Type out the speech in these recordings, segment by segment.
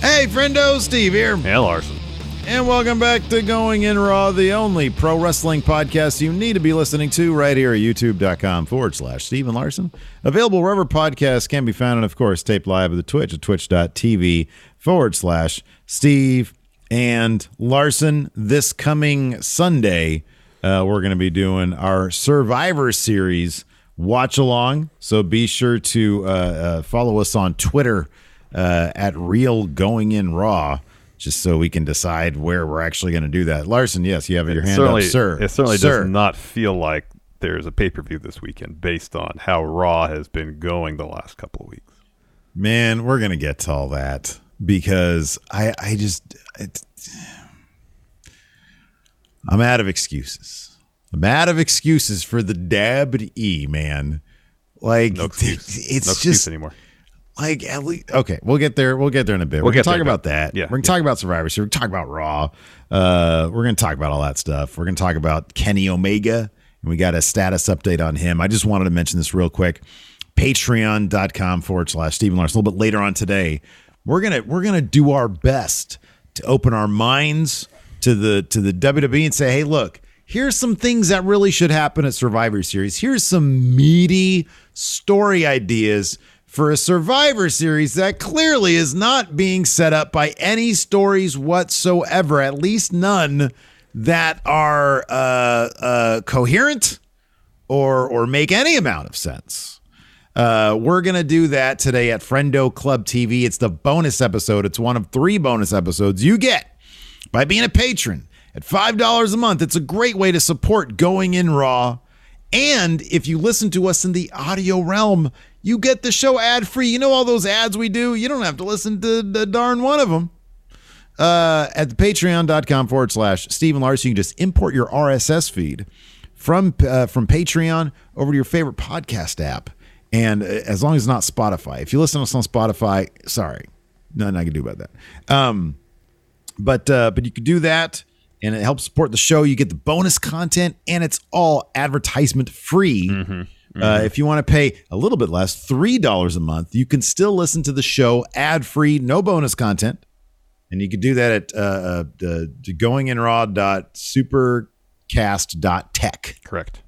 Hey, friendo, Steve here. Hey, Larson. And welcome back to Going In Raw, the only pro wrestling podcast you need to be listening to right here at youtube.com forward slash Steven Larson. Available wherever podcasts can be found, and of course, taped live at the Twitch at twitch.tv forward slash Steve and Larson. This coming Sunday, uh, we're going to be doing our Survivor Series watch along. So be sure to uh, uh, follow us on Twitter uh, at Real Going In Raw, just so we can decide where we're actually going to do that. Larson, yes, you have your hand up, sir. It certainly sir. does not feel like there's a pay per view this weekend based on how Raw has been going the last couple of weeks. Man, we're gonna get to all that because I, I just, it, I'm out of excuses. I'm out of excuses for the dabbed E, man. Like No it's no just excuse anymore. Like at least okay we'll get there we'll get there in a bit. We'll we're gonna get talk about that. Yeah, we're gonna yeah. talk about survivor series. We're gonna talk about raw. Uh we're gonna talk about all that stuff. We're gonna talk about kenny omega and we got a status update on him. I just wanted to mention this real quick. Patreon.com forward slash stephen Larson. a little bit later on today we're gonna we're gonna do our best to open our minds to the to the wwe and say hey look here's some things that really should happen at survivor series. Here's some meaty story ideas for a Survivor Series that clearly is not being set up by any stories whatsoever, at least none that are uh, uh, coherent or or make any amount of sense. Uh, we're gonna do that today at Friendo Club TV. It's the bonus episode. It's one of three bonus episodes you get by being a patron at five dollars a month. It's a great way to support Going In Raw. And if you listen to us in the audio realm, you get the show ad free. You know all those ads we do? You don't have to listen to the darn one of them. Uh, at the patreon.com forward slash Stephen Larson, you can just import your RSS feed from uh, from Patreon over to your favorite podcast app. And uh, as long as it's not Spotify, if you listen to us on Spotify, sorry, nothing I can do about that. Um, but uh, but you can do that, and it helps support the show. You get the bonus content, and it's all advertisement free. Uh, if you want to pay a little bit less, three dollars a month, you can still listen to the show ad free, no bonus content, and you can do that at uh, uh, uh, goinginraw.supercast.tech. Correct.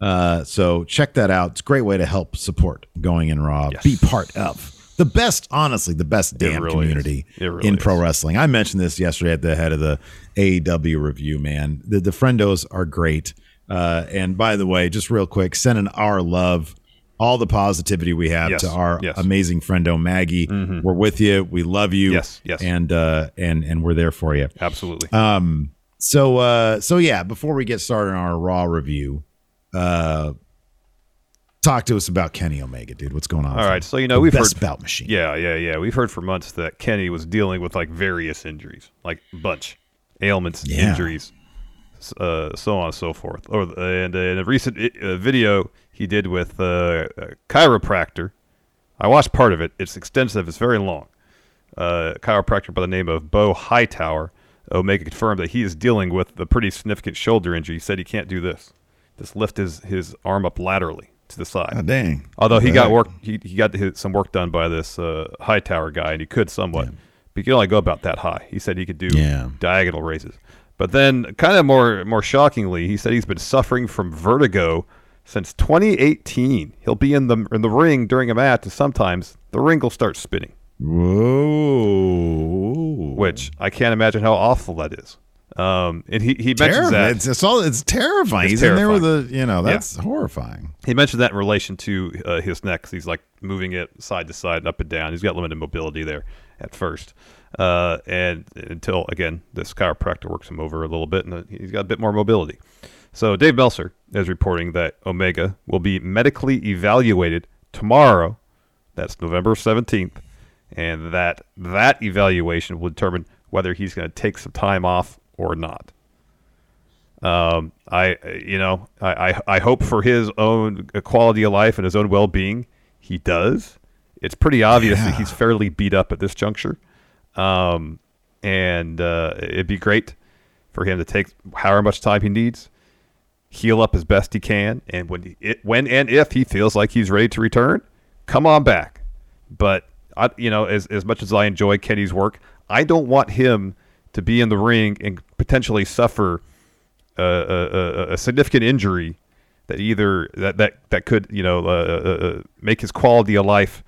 Uh, so check that out. It's a great way to help support Going in Raw. Yes. Be part of the best, honestly, the best damn really community really in pro is. wrestling. I mentioned this yesterday at the head of the AEW review. Man, the the friendos are great. Uh, and by the way, just real quick, sending our love, all the positivity we have Yes, to our yes. amazing friendo Maggie. We're with you. We love you. Yes, yes. And uh, and and we're there for you. Absolutely. Um, so uh, so yeah, before we get started on our Raw review, uh, talk to us about Kenny Omega, dude. What's going on? All right, so you know The we've heard about machine. Yeah, yeah, yeah. We've heard for months that Kenny was dealing with like various injuries, like bunch ailments, Yeah. injuries, uh, so on and so forth. Or and uh, in a recent uh, video he did with uh, a chiropractor I watched part of it. It's extensive. It's very long. Uh, chiropractor by the name of Beau Hightower, Omega confirmed that he is dealing with a pretty significant shoulder injury. He said he can't do this. Just lift his, his arm up laterally to the side. Oh, dang. Although he got work, he, he got his, some work done by this uh, Hightower guy, and he could somewhat, but he could only go about that high. He said he could do Yeah. diagonal raises. But then, kind of more more shockingly, he said he's been suffering from vertigo since 2018. He'll be in the in the ring during a match, and sometimes the ring will start spinning, Whoa. which I can't imagine how awful that is. Um, and he he mentions terrifying. that It's, it's all. It's terrifying. It's He's in there with terrifying. a. You know, that's horrifying. He mentioned that in relation to uh, his neck. 'cause he's like moving it side to side, and up and down. He's got limited mobility there at first, uh, and until again this chiropractor works him over a little bit, and uh, he's got a bit more mobility. So Dave Meltzer is reporting that Omega will be medically evaluated tomorrow. That's November seventeenth, and that that evaluation will determine whether he's going to take some time off or not. Um, I, you know, I, I, I hope for his own quality of life and his own well-being, he does. It's pretty obvious that he's fairly beat up at this juncture. Um, and uh, it'd be great for him to take however much time he needs, heal up as best he can, and when he, it, when and if he feels like he's ready to return, come on back. But I, you know, as as much as I enjoy Kenny's work, I don't want him to be in the ring and potentially suffer a, a, a- significant injury that either that that that could you know uh, uh, uh, make his quality of life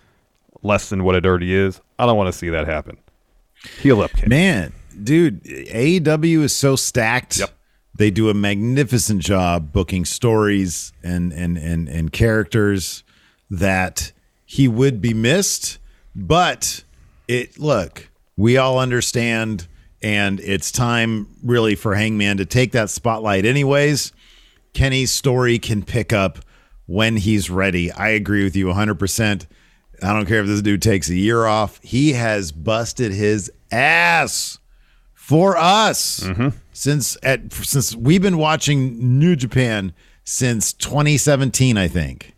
less than what it already is. I don't want to see that happen. Heal up, Kenny. Man, dude, AEW is so stacked. Yep. They do a magnificent job booking stories and and and and characters that he would be missed, but it look, we all understand and it's time really for Hangman to take that spotlight anyways. Kenny's story can pick up when he's ready. I agree with you 100%. I don't care if this dude takes a year off. He has busted his ass for us mm-hmm. since at since we've been watching New Japan since 2017, I think.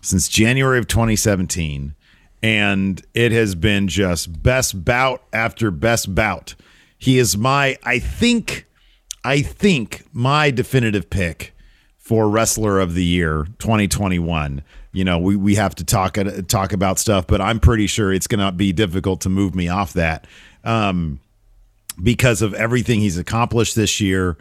Since January of 2017 and it has been just best bout after best bout. He is my I think I think my definitive pick for wrestler of the year 2021 you know we, we have to talk talk about stuff but i'm pretty sure it's going to be difficult to move me off that um, because of everything he's accomplished this year.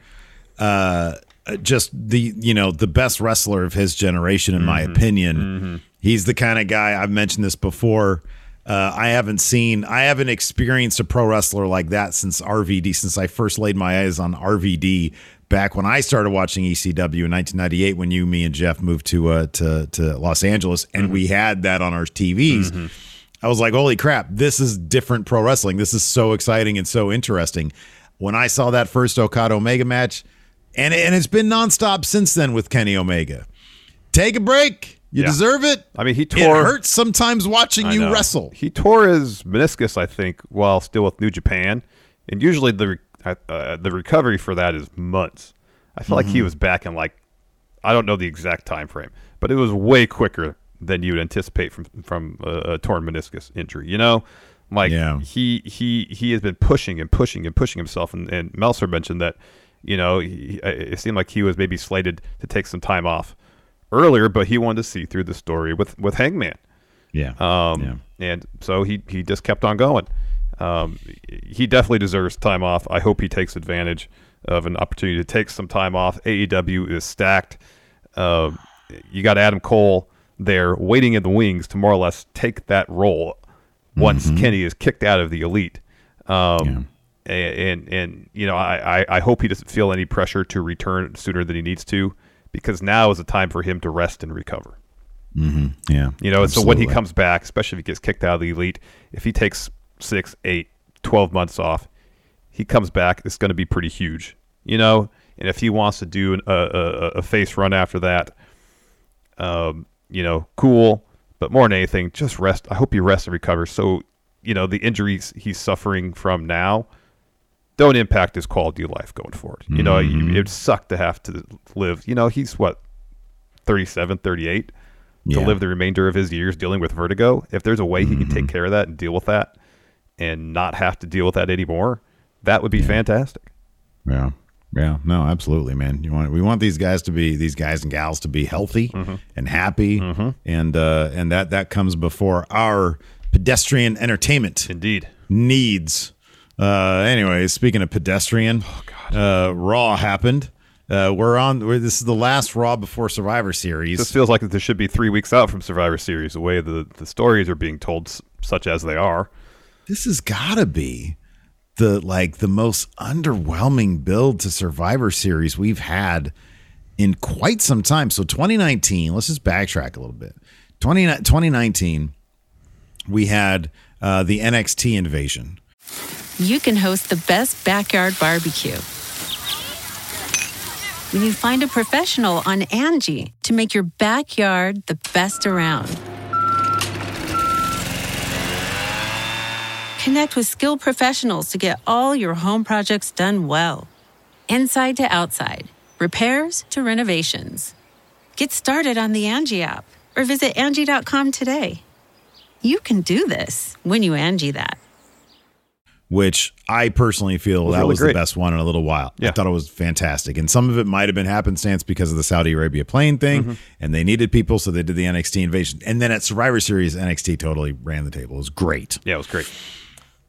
Uh, just the you know the best wrestler of his generation in my opinion. He's the kind of guy i've mentioned this before uh, I haven't seen, I haven't experienced a pro wrestler like that since RVD, since I first laid my eyes on RVD back when I started watching ECW in 1998 when you, me, and Jeff moved to uh, to to Los Angeles, and we had that on our TVs. I was like, holy crap, this is different pro wrestling. This is so exciting and so interesting. When I saw that first Okada Omega match, and and it's been nonstop since then with Kenny Omega. Take a break. You Yeah. deserve it. I mean, he tore. It hurts sometimes watching I you know. wrestle. He tore his meniscus, I think, while still with New Japan, and usually the uh, uh, the recovery for that is months. I feel like Mm-hmm. he was back in like I don't know the exact time frame, but it was way quicker than you would anticipate from from a, a torn meniscus injury. You know, like Yeah. he he he has been pushing and pushing and pushing himself, and, and Meltzer mentioned that you know he, it seemed like he was maybe slated to take some time off earlier, but he wanted to see through the story with with Hangman. Yeah. Um, Yeah. And so he, he just kept on going. Um, he definitely deserves time off. I hope he takes advantage of an opportunity to take some time off. AEW is stacked. Uh, you got Adam Cole there waiting in the wings to more or less take that role once Kenny is kicked out of the elite. Um, a- and, and you know I, I, I hope he doesn't feel any pressure to return sooner than he needs to because now is the time for him to rest and recover. Yeah. You know, so when he comes back, especially if he gets kicked out of the elite, if he takes six, eight, 12 months off, he comes back, it's going to be pretty huge. You know, and if he wants to do an, a, a, a face run after that, um, you know, cool. But more than anything, just rest. I hope he rests and recovers. So, you know, the injuries he's suffering from now don't impact his quality of life going forward. You know, Mm-hmm. it'd suck to have to live. You know, he's what, 37, 38 to Yeah. live the remainder of his years dealing with vertigo. If there's a way he can Mm-hmm. take care of that and deal with that, and not have to deal with that anymore, that would be fantastic. Yeah. Yeah. No, absolutely, man. You want we want these guys to be these guys and gals to be healthy Mm-hmm. and happy, and uh, and that that comes before our pedestrian entertainment Indeed. needs. Uh, anyways, speaking of pedestrian, uh, Raw happened. Uh, we're on. We're, this is the last Raw before Survivor Series. This feels like this should be three weeks out from Survivor Series. The way the the stories are being told, s- such as they are. This has got to be the like the most underwhelming build to Survivor Series we've had in quite some time. So 2019, let's just backtrack a little bit. 20, 2019, we had uh, the NXT invasion. you can host the best backyard barbecue. When you find a professional on Angi to make your backyard the best around. Connect with skilled professionals to get all your home projects done well. Inside to outside, repairs to renovations. Get started on the Angi app or visit Angi.com today. You can do this when you Angi that. which I personally feel Was that really was the best one in a little while. I thought it was fantastic. And some of it might have been happenstance because of the Saudi Arabia plane thing, Mm-hmm. and they needed people, so they did the NXT invasion. And then at Survivor Series, NXT totally ran the table. It was great. Yeah, it was great.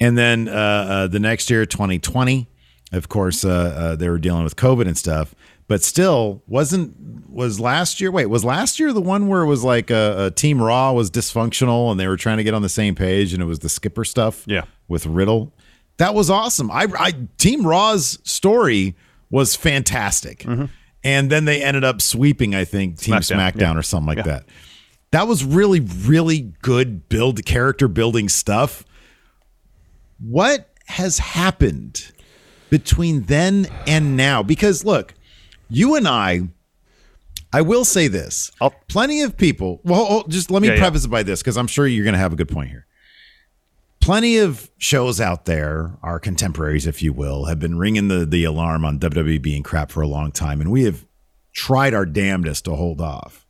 And then uh, uh, the next year, 2020, of course, uh, uh, they were dealing with COVID and stuff. But still, wasn't was last year? Wait, was last year the one where it was like a, a Team Raw was dysfunctional and they were trying to get on the same page, and it was the skipper stuff? Yeah. with Riddle. That was awesome. I, I Team Raw's story was fantastic, and then they ended up sweeping, I think, Team Mm-hmm. SmackDown, SmackDown, yeah. or something like Yeah. that. That was really, really good build character building stuff what has happened between then and now? Because look, you and I, I will say this: I'll- plenty of people. Well, oh, just let me Yeah, yeah. preface it by this because I'm sure you're going to have a good point here. Plenty of shows out there, our contemporaries, if you will, have been ringing the the alarm on WWE being crap for a long time, and we have tried our damnedest to hold off.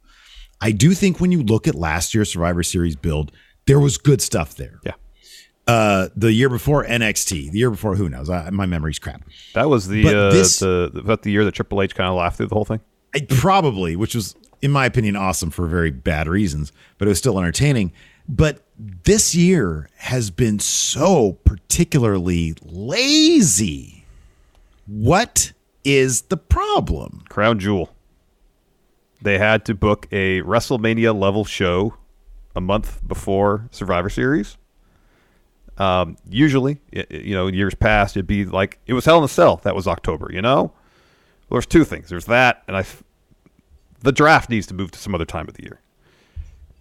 I do think when you look at last year's Survivor Series build, there was good stuff there Yeah. Uh the year before NXT, the year before who knows? I, my memory's crap. That was the But uh, this- the about the year that Triple H kind of laughed through the whole thing. I, probably, which was in my opinion awesome for very bad reasons, but it was still entertaining. But this year has been so particularly lazy. What is the problem? Crown Jewel. They had to book a WrestleMania level show a month before Survivor Series. Um, usually, you know, in years past, it'd be like it was Hell in a Cell. That was October. You know, well, there's two things. There's that, and I. the draft needs to move to some other time of the year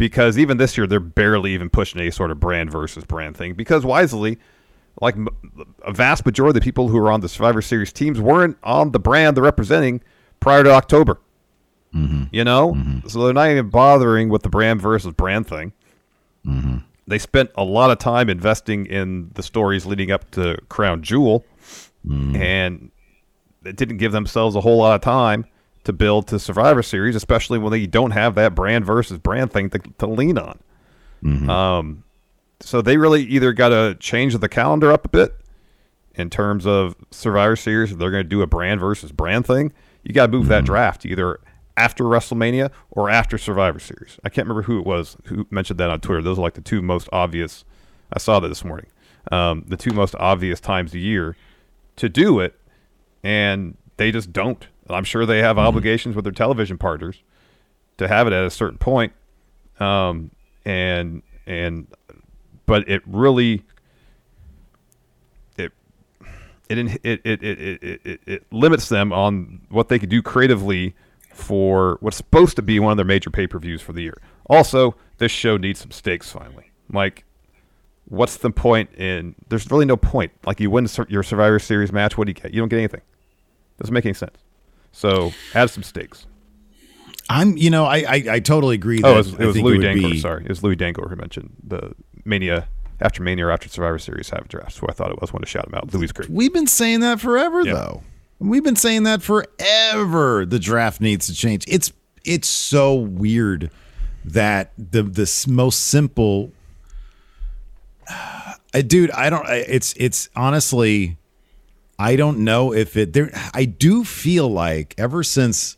because even this year they're barely even pushing any sort of brand versus brand thing because wisely like a vast majority of the people who are on the survivor series teams weren't on the brand they're representing prior to october mm-hmm. you know mm-hmm. so they're not even bothering with the brand versus brand thing mm-hmm. They spent a lot of time investing in the stories leading up to crown jewel hmm. and they didn't give themselves a whole lot of time to build to Survivor Series, especially when they don't have that brand versus brand thing to, to lean on. Mm-hmm. Um, so they really either got to change the calendar up a bit in terms of Survivor Series. If they're going to do a brand versus brand thing, you got to move that mm-hmm. draft either after WrestleMania or after Survivor Series. I can't remember who it was who mentioned that on Twitter. Those are like the two most obvious. I saw that this morning. Um, the two most obvious times a year to do it, and they just don't. And I'm sure they have obligations with their television partners to have it at a certain point. Um, and and but it really it it it it it, it, it, it limits them on what they could do creatively for what's supposed to be one of their major pay per views for the year. Also, this show needs some stakes finally. Like, what's the point in? There's really no point. Like, you win your Survivor Series match, what do you get? You don't get anything. Doesn't make any sense. So, add some stakes. I'm, you know, I I, I totally agree. Oh, that it was, it was Louis would Dangle. be- Sorry, it was Louis Dangle who mentioned the Mania after Mania or after Survivor Series have drafts. Who I thought it was. Want to shout him out. Louis is great. We've been saying that forever, Yeah. though. We've been saying that forever. The draft needs to change. It's it's so weird that the the most simple dude i don't it's it's honestly i don't know if it there i do feel like ever since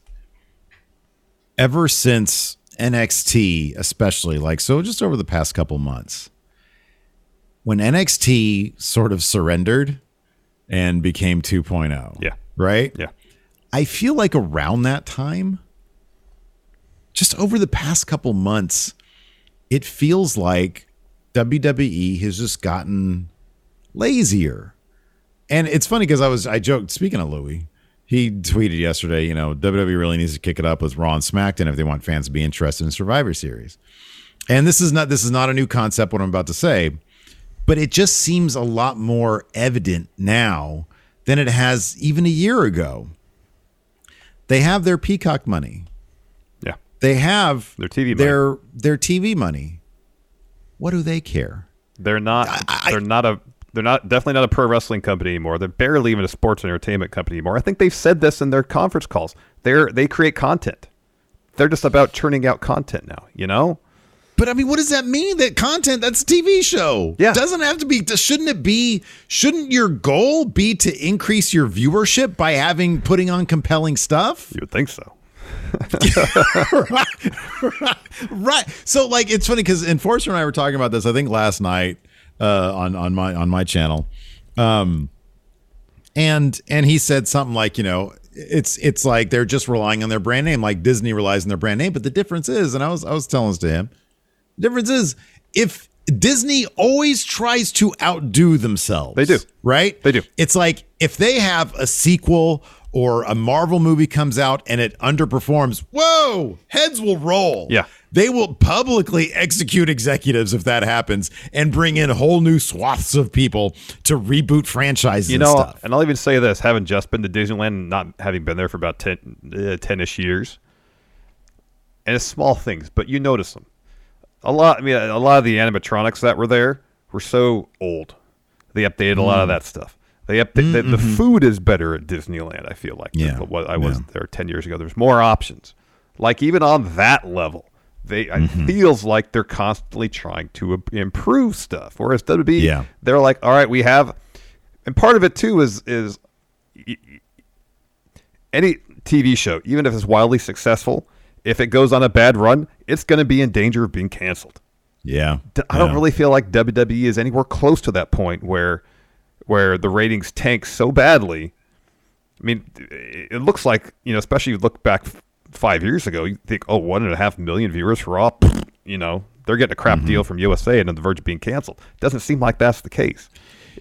ever since nxt especially like so just over the past couple months when nxt sort of surrendered and became 2.0 Yeah. Right Yeah. I feel like around that time, just over the past couple months, it feels like WWE has just gotten lazier. And it's funny because I was I joked speaking of Louis, he tweeted yesterday, you know, WWE really needs to kick it up with Raw and SmackDown if they want fans to be interested in Survivor Series. And this is not this is not a new concept what I'm about to say, but it just seems a lot more evident now than it has even a year ago. They have their Peacock money. Yeah. They have Their TV money. their their TV money. What do they care? They're not. they're not a. They're not definitely not a pro wrestling company anymore. They're barely even a sports entertainment company anymore. I think they've said this in their conference calls. They're they create content. They're just about churning out content now. You know. But I mean, what does that mean? That content that's a TV show. Yeah. doesn't have to be. Shouldn't it be? Shouldn't your goal be to increase your viewership by having putting on compelling stuff? You would think so. right. So like it's funny because Enforcer and I were talking about this, I think last night uh on on my on my channel. Um and and he said something like, you know, it's it's like they're just relying on their brand name, like Disney relies on their brand name. But the difference is, and I was I was telling this to him, the difference is if Disney always tries to outdo themselves. They do. Right? They do. It's like if they have a sequel or a Marvel movie comes out and it underperforms, whoa, heads will roll. Yeah. They will publicly execute executives if that happens and bring in whole new swaths of people to reboot franchises You and know, stuff. and I'll even say this: having just been to Disneyland, and not having been there for about 10, uh, 10-ish years, and it's small things, but you notice them. A lot. I mean, a lot of the animatronics that were there were so old. They updated a lot of that stuff. They update the, the food is better at Disneyland. I feel like mm-hmm. Yeah, what I was yeah. there ten years ago. There's more options. Like even on that level, they Mm-hmm. it feels like they're constantly trying to improve stuff. Whereas WB, Yeah. they're like, all right, we have, and part of it too is is any TV show, even if it's wildly successful, if it goes on a bad run, it's going to be in danger of being canceled. yeah. I don't Yeah. really feel like WWE is anywhere close to that point where where the ratings tank so badly. I mean, it looks like you know, especially if you look back five years ago, you think, oh, one and a half million viewers for Raw. You know, they're getting a crap Mm-hmm. deal from USA and on the verge of being canceled. Doesn't seem like that's the case.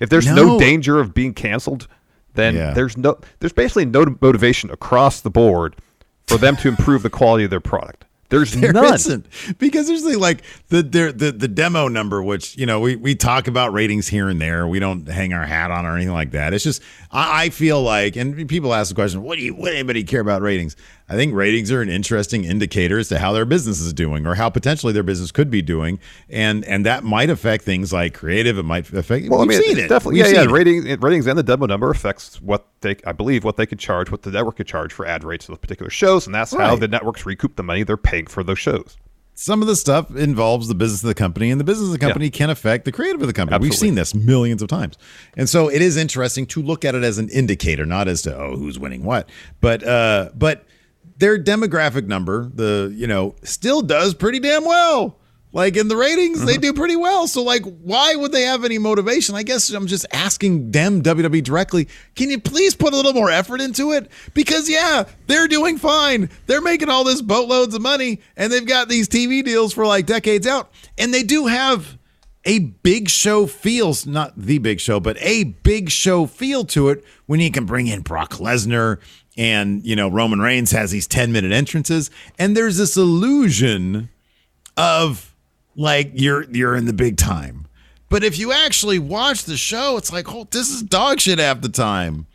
If there's no, No. danger of being canceled, then Yeah. there's no there's basically no motivation across the board for them to improve the quality of their product. There's There none. not because there's the, like the, the the the demo number, which you know we we talk about ratings here and there. We don't hang our hat on or anything like that. It's just I, I feel like, and people ask the question, what do you what anybody care about ratings? I think ratings are an interesting indicator as to how their business is doing or how potentially their business could be doing, and and that might affect things like creative. It might affect. Well, I mean, it. definitely, We've yeah, yeah. it. Ratings, ratings, and the demo number affects what they, I believe, what they could charge, what the network could charge for ad rates of particular shows, and that's how the networks recoup the money they're paying for those shows. some of the stuff involves the business of the company, and the business of the company can affect the creative of the company. We've seen this millions of times, and so it is interesting to look at it as an indicator, not as to oh who's winning what, but uh, but their demographic number, the you know, still does pretty damn well. Like in the ratings, they mm-hmm. do pretty well. So like, why would they have any motivation? I guess I'm just asking them WWE directly. Can you please put a little more effort into it? Because yeah, they're doing fine. They're making all this boatloads of money, and they've got these TV deals for like decades out, and they do have a big show feels not the big show, but a big show feel to it when you can bring in Brock Lesnar and you know Roman Reigns has these 10 minute entrances and there's this illusion of like you're you're in the big time. But if you actually watch the show, it's like, oh, this is dog shit half the time.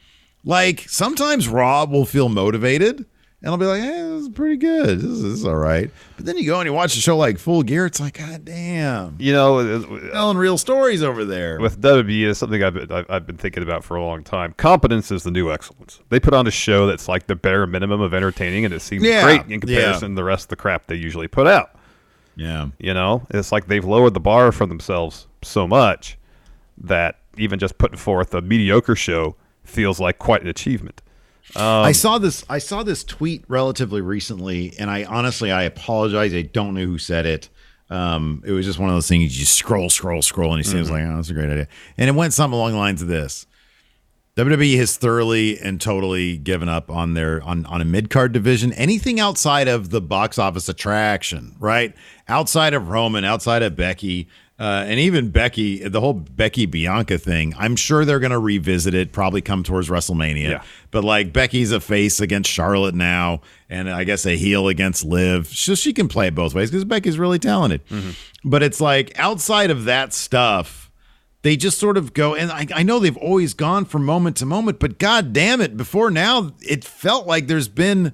Like sometimes Raw will feel motivated and I'll be like, hey, this is pretty good. This is, this is all right. But then you go and you watch a show like Full Gear, it's like, God damn. You know, Telling real stories over there. with WWE is something I've been, I've, been thinking about for a long time. Competence is the new excellence. They put on a show that's like the bare minimum of entertaining, and it seems Yeah, great in yeah. comparison to the rest of the crap they usually put out. Yeah. You know, it's like they've lowered the bar for themselves so much that even just putting forth a mediocre show feels like quite an achievement. I saw this. I saw this tweet relatively recently, and I honestly, I apologize. I don't know who said it. Um, it was just one of those things you just scroll, scroll, scroll, and he seems like, oh, that's a great idea. And it went something along the lines of this: WWE has thoroughly and totally given up on their on on a mid card division. Anything outside of the box office attraction, right? Outside of Roman, outside of Becky, uh, and even Becky, the whole Becky Bianca thing. I'm sure they're going to revisit it. Probably come towards WrestleMania. Yeah. But like Becky's a face against Charlotte now, and I guess a heel against Liv. So she can play it both ways because Becky's really talented. But it's like outside of that stuff they just sort of go and I, I know they've always gone from moment to moment but god damn it before now it felt like there's been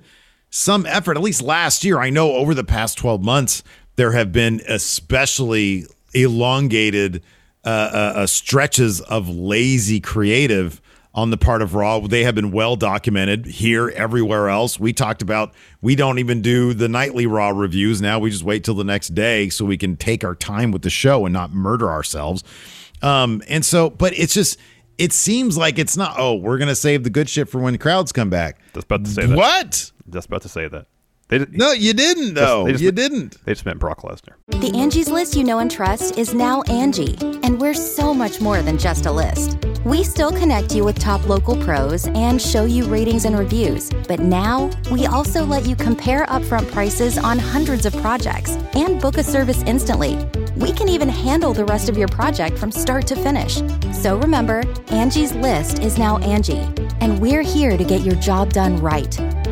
some effort at least last year i know over the past 12 months there have been especially elongated uh, uh, uh, stretches of lazy creative on the part of raw they have been well documented here everywhere else we talked about we don't even do the nightly raw reviews now we just wait till the next day so we can take our time with the show and not murder ourselves um, and so, but it's just, it seems like it's not, oh, we're going to save the good shit for when crowds come back. Just about to say that. What? Just about to say that. They No, you didn't, though. they just- you didn't. They just meant Brock Lesnar. The Angie's list you know and trust is now Angi, and we're so much more than just a list. We still connect you with top local pros and show you ratings and reviews, but now we also let you compare upfront prices on hundreds of projects and book a service instantly. We can even handle the rest of your project from start to finish. So remember, Angie's list is now Angi, and we're here to get your job done right.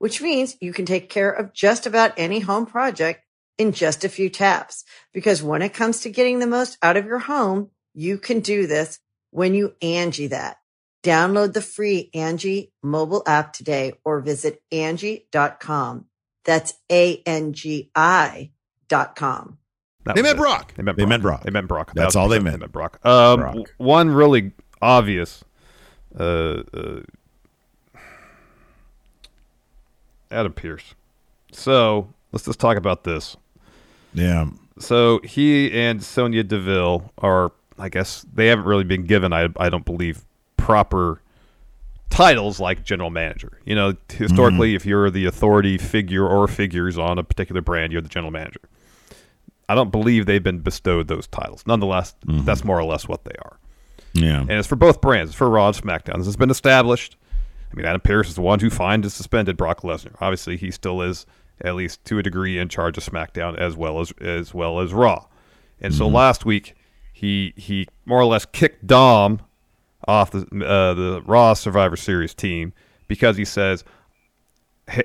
which means you can take care of just about any home project in just a few taps. Because when it comes to getting the most out of your home, you can do this when you Angi that. Download the free Angi mobile app today or visit Angi.com. That's A-N-G-I dot com. They meant. Brock. They meant They Brock. meant Brock. They meant Brock. That's all they meant. They meant Brock. Um, Brock. One really obvious uh, uh, Adam Pearce. So let's just talk about this. Yeah. So he and Sonya Deville are, I guess, they haven't really been given, I, I don't believe, proper titles like general manager. You know, historically, mm-hmm. if you're the authority figure or figures on a particular brand, you're the general manager. I don't believe they've been bestowed those titles. Nonetheless, mm-hmm. that's more or less what they are. Yeah. And it's for both brands. It's for Raw and SmackDown. This has been established. I mean, Adam Pearce is the one who fined and suspended Brock Lesnar. Obviously, he still is, at least to a degree, in charge of SmackDown as well as as well as Raw. And so last week, he he more or less kicked Dom off the uh, the Raw Survivor Series team because he says,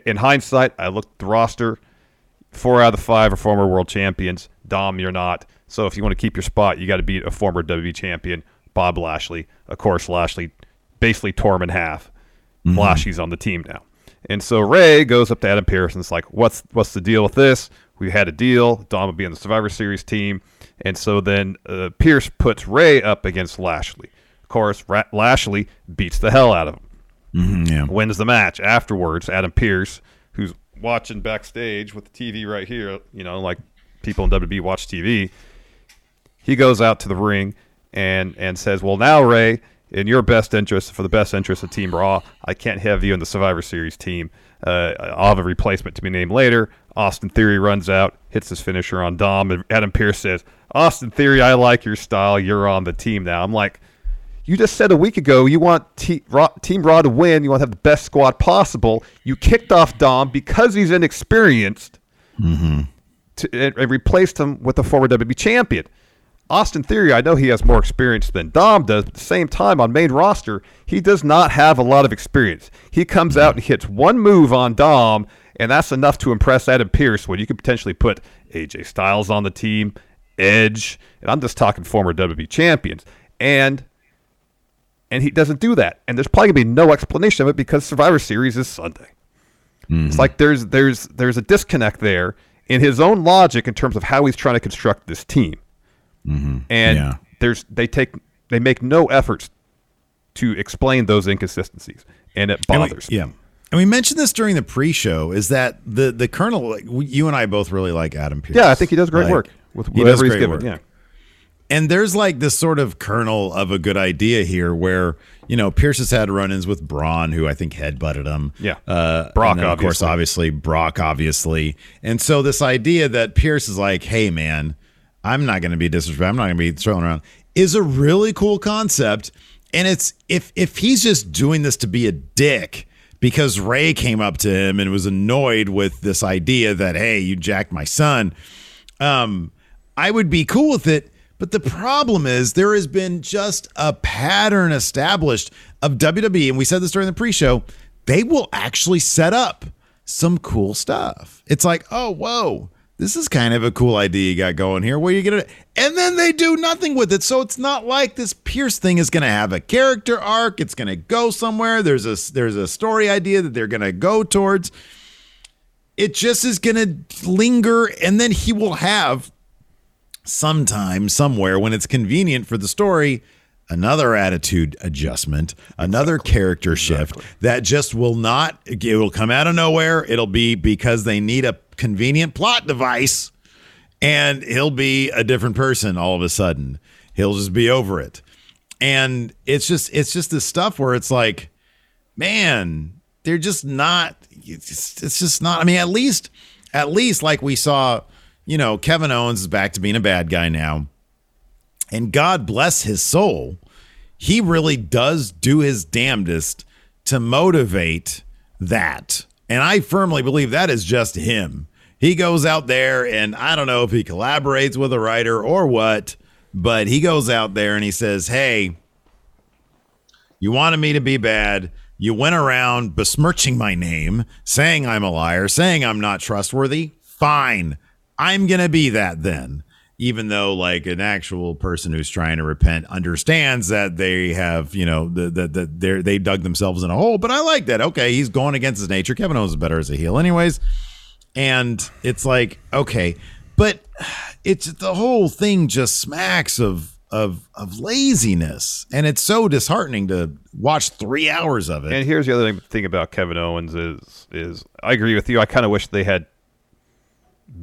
in hindsight, I looked at the roster. Four out of the five are former world champions. Dom, you're not. So if you want to keep your spot, you got to beat a former WWE champion, Bob Lashley. Of course, Lashley basically tore him in half. Lashley's on the team now. And so Ray goes up to Adam Pearce and is like, "What's what's the deal with this? We had a deal. Dom would be on the Survivor Series team." And so then uh, Pearce puts Ray up against Lashley. Of course, Ra- Lashley beats the hell out of him Mhm, yeah. wins the match. Afterwards, Adam Pearce, who's watching backstage with the TV right here, you know, like people in WWE watch TV, he goes out to the ring and and says, "Well, now Ray, in your best interest, for the best interest of Team Raw, I can't have you in the Survivor Series team. Uh, I'll have a replacement to be named later." Austin Theory runs out, hits his finisher on Dom, and Adam Pearce says, Austin Theory, I like your style. You're on the team now. I'm like, you just said a week ago you want T- Raw, Team Raw to win. You want to have the best squad possible. You kicked off Dom because he's inexperienced to, and, and replaced him with a former WWE champion. Austin Theory, I know he has more experience than Dom does, but at the same time, on main roster, he does not have a lot of experience. He comes out and hits one move on Dom, and that's enough to impress Adam Pearce when you could potentially put AJ Styles on the team, Edge, and I'm just talking former WWE champions. And and he doesn't do that. And there's probably gonna be no explanation of it because Survivor Series is Sunday. It's mm-hmm. like there's there's there's a disconnect there in his own logic in terms of how he's trying to construct this team. And Yeah. there's they take they make no efforts to explain those inconsistencies, and it And we- bothers. yeah. And we mentioned this during the pre-show is that the the kernel, like you and I both really like Adam Pearce. Yeah, I think he does great Like, work with he whatever he's great given. work. Yeah. And there's like this sort of kernel of a good idea here where, you know, Pearce has had run ins with Braun, who I think headbutted him. Yeah. Uh, Brock, then, of course, obviously. obviously, Brock, obviously. And so this idea that Pearce is like, hey, man, I'm not going to be disrespectful. I'm not going to be throwing around is a really cool concept. And it's if if he's just doing this to be a dick because Ray came up to him and was annoyed with this idea that, hey, you jacked my son um, I would be cool with it. But the problem is there has been just a pattern established of WWE, and we said this during the pre-show. They will actually set up some cool stuff. It's like, oh, whoa, this is kind of a cool idea you got going here. Where you get it, and then they do nothing with it. So it's not like this Pearce thing is going to have a character arc. It's going to go somewhere. There's a there's a story idea that they're going to go towards it just is going to linger and then he will have sometime somewhere when it's convenient for the story another attitude adjustment another character shift that just will not it will come out of nowhere it'll be because they need a convenient plot device and he'll be a different person all of a sudden he'll just be over it and it's just it's just this stuff where it's like man, they're just not. It's, just not. I mean, at least, at least, like we saw, you know, Kevin Owens is back to being a bad guy now, and God bless his soul, he really does do his damnedest to motivate that, and I firmly believe that is just him. He goes out there, and I don't know if he collaborates with a writer or what, but he goes out there and he says, "Hey." You wanted me to be bad. You went around besmirching my name, saying I'm a liar, saying I'm not trustworthy. Fine. I'm going to be that then. Even though, like, an actual person who's trying to repent understands that they have, you know, the the, the they dug themselves in a hole. But I like that. Okay, he's going against his nature. Kevin Owens is better as a heel, anyways. And it's like, okay, but it's the whole thing just smacks of of of laziness, and it's so disheartening to watch three hours of it. And here's the other thing about Kevin Owens is is I agree with you. I kind of wish they had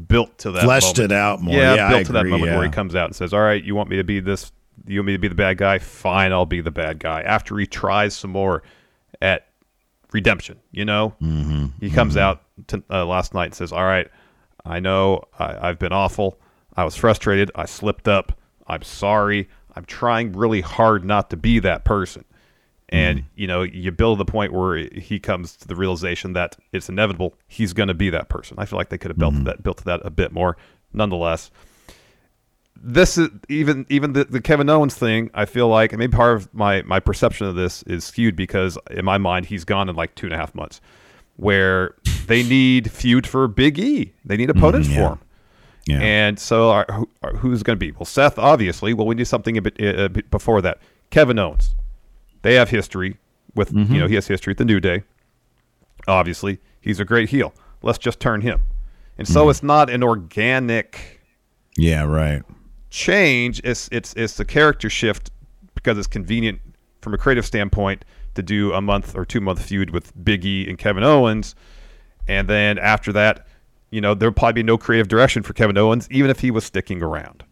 built to that Fleshed moment. it out more. Yeah, Yeah, I built to that moment where he comes out and says, "All right, you want me to be this? You want me to be the bad guy? Fine, I'll be the bad guy." After he tries some more at redemption, you know, mm-hmm, he comes out to, uh, last night and says, "All right, I know I, I've been awful. I was frustrated. I slipped up. I'm sorry. I'm trying really hard not to be that person." And mm. you know, you build to the point where he comes to the realization that it's inevitable. He's going to be that person. I feel like they could have built to that built to that a bit more. Nonetheless, this is even even the, the Kevin Owens thing. I feel like, and maybe part of my my perception of this is skewed because in my mind he's gone in like two and a half months, where they need feud for Big E. They need opponents mm, yeah. for him. Yeah. And so, are, who, are, who's going to be? Well, Seth, obviously. Well, we need something a bit, uh, a bit before that. Kevin Owens. They have history with, you mm-hmm. know, he has history at the New Day. Obviously, he's a great heel. Let's just turn him. And so mm-hmm. it's not an organic yeah, right. change. It's it's it's the character shift because it's convenient from a creative standpoint to do a month or two month feud with Big E and Kevin Owens, and then after that, you know, there'll probably be no creative direction for Kevin Owens, even if he was sticking around.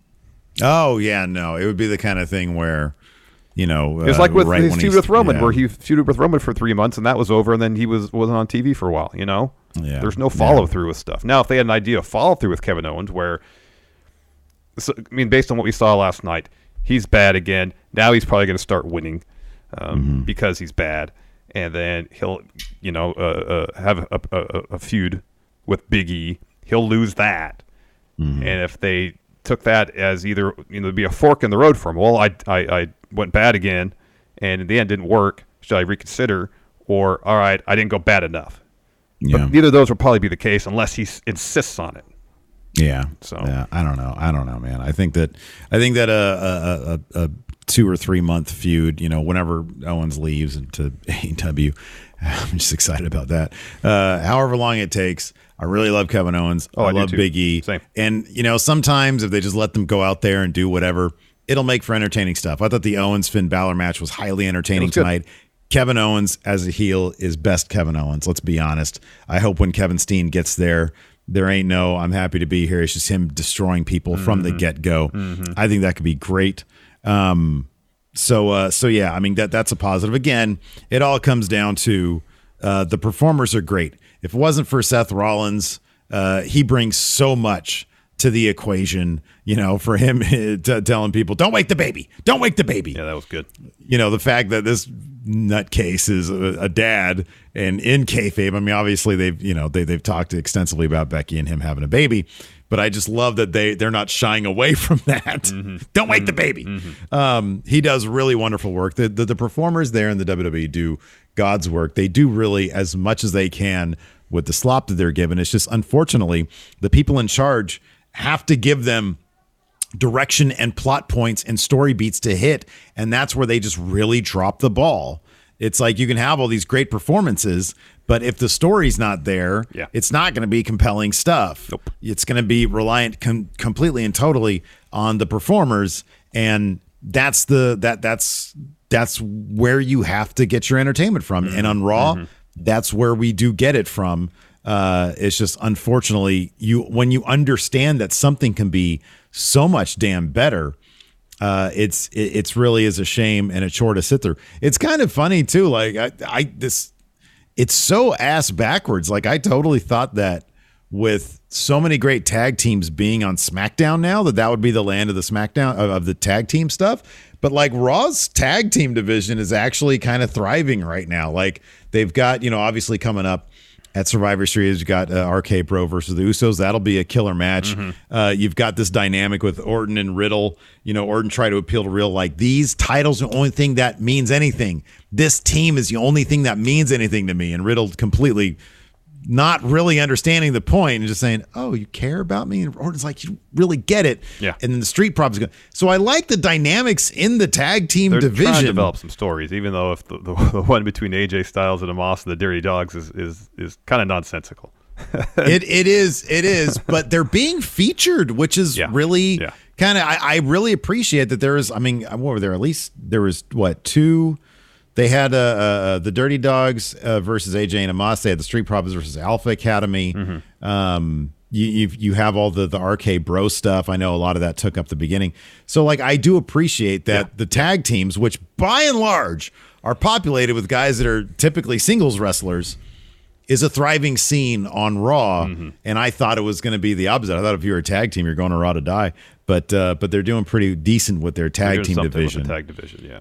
Oh yeah, no, it would be the kind of thing where, you know, It was uh, like with right his feud with Roman, yeah. where he feuded with Roman for three months and that was over, and then he was wasn't on TV for a while. You know, Yeah. there's no follow through with stuff. Now, if they had an idea of follow through with Kevin Owens, where so, I mean, based on what we saw last night, he's bad again. Now he's probably going to start winning um, Mm-hmm. because he's bad, and then he'll, you know, uh, uh, have a, a, a- feud with Big E. He'll lose that, Mm-hmm. and if they took that as either you know be a fork in the road for him, well, I, I I went bad again, and in the end didn't work. Should I reconsider? Or all right, I didn't go bad enough. Yeah. But neither of those will probably be the case unless he s- insists on it. Yeah. So- yeah, I don't know. I don't know, man. I think that I think that a a, a, a two or three month feud, you know, whenever Owens leaves into AEW, I'm just excited about that. Uh, however long it takes, I really love Kevin Owens. Oh, I, I love too. Big E. Same. And you know, sometimes if they just let them go out there and do whatever, it'll make for entertaining stuff. I thought the Owens Finn Balor match was highly entertaining was good. tonight. Kevin Owens as a heel is best Kevin Owens. Let's be honest. I hope when Kevin Steen gets there, there ain't no I'm happy to be here. It's just him destroying people from the get go. I think that could be great. Um, so uh, so yeah, I mean that that's a positive. Again, it all comes down to uh, the performers are great. If it wasn't for Seth Rollins, uh, he brings so much to the equation. You know, for him t- telling people, "Don't wake the baby, don't wake the baby." Yeah, that was good. you know, the fact that this nutcase is a, a dad and in kayfabe. I mean, obviously they've you know they they've talked extensively about Becky and him having a baby, but I just love that they they're not shying away from that. Mm-hmm. Don't wake the mm-hmm. baby. Mm-hmm. Um, he does really wonderful work. The, the the performers there in the WWE do God's work. They do really as much as they can with the slop that they're given. It's just unfortunately the people in charge have to give them direction and plot points and story beats to hit. And that's where they just really drop the ball. It's like you can have all these great performances, but if the story's not there, Yeah. it's not going to be compelling stuff. Nope. It's going to be reliant com- completely and totally on the performers, and that's the that that's that's where you have to get your entertainment from. And on mm-hmm. Raw, mm-hmm. that's where we do get it from. Uh, it's just unfortunately you when you understand that something can be so much damn better. Uh, it's it, it's really is a shame and a chore to sit through. It's kind of funny too. Like I, I this it's so ass backwards. Like I totally thought that with so many great tag teams being on SmackDown now, that that would be the land of the SmackDown of, of the tag team stuff. But like Raw's tag team division is actually kind of thriving right now. Like they've got you know obviously coming up at Survivor Series, you've got uh, RK Bro versus the Usos. That'll be a killer match. Uh, you've got this dynamic with Orton and Riddle. You know, Orton try to appeal to real like these titles are the only thing that means anything. This team is the only thing that means anything to me. And Riddle completely not really understanding the point and just saying, "Oh, you care about me?" And Orton's like, "You really get it." Yeah. And then the Street problems go. So I like the dynamics in the tag team They're division. trying to develop some stories, even though if the, the, the one between AJ Styles and Omos and the Dirty Dogs is is, is kind of nonsensical. it it is it is, but they're being featured, which is Yeah. really Yeah. kind of. I, I really appreciate that there is. I mean, what were there? At least there was what two. They had uh, uh, the Dirty Dogs uh, versus AJ and Omos. They had the Street Profits versus Alpha Academy. Mm-hmm. Um, you you you have all the the RK Bro stuff. I know a lot of that took up the beginning. So like I do appreciate that the tag teams, which by and large are populated with guys that are typically singles wrestlers, is a thriving scene on Raw. Mm-hmm. And I thought it was going to be the opposite. I thought if you were a tag team, you're going to Raw to die. But uh, but they're doing pretty decent with their tag team division. With the tag division, yeah.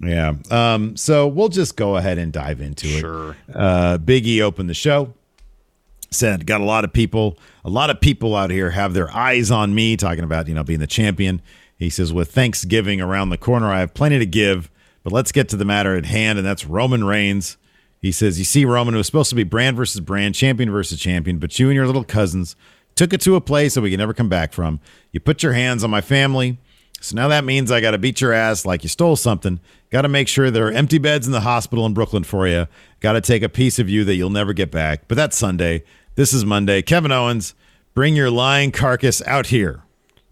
Yeah. Um, so we'll just go ahead and dive into it. Sure. Uh, Big E opened the show. said got a lot of people a lot of people out here have their eyes on me talking about you know being the champion he says with thanksgiving around the corner i have plenty to give but let's get to the matter at hand and that's roman reigns he says you see roman it was supposed to be brand versus brand champion versus champion but you and your little cousins took it to a place that we can never come back from you put your hands on my family so now that means I got to beat your ass like you stole something. Got to make sure there are empty beds in the hospital in Brooklyn for you. Got to take a piece of you that you'll never get back. But that's Sunday. This is Monday. Kevin Owens, bring your lying carcass out here.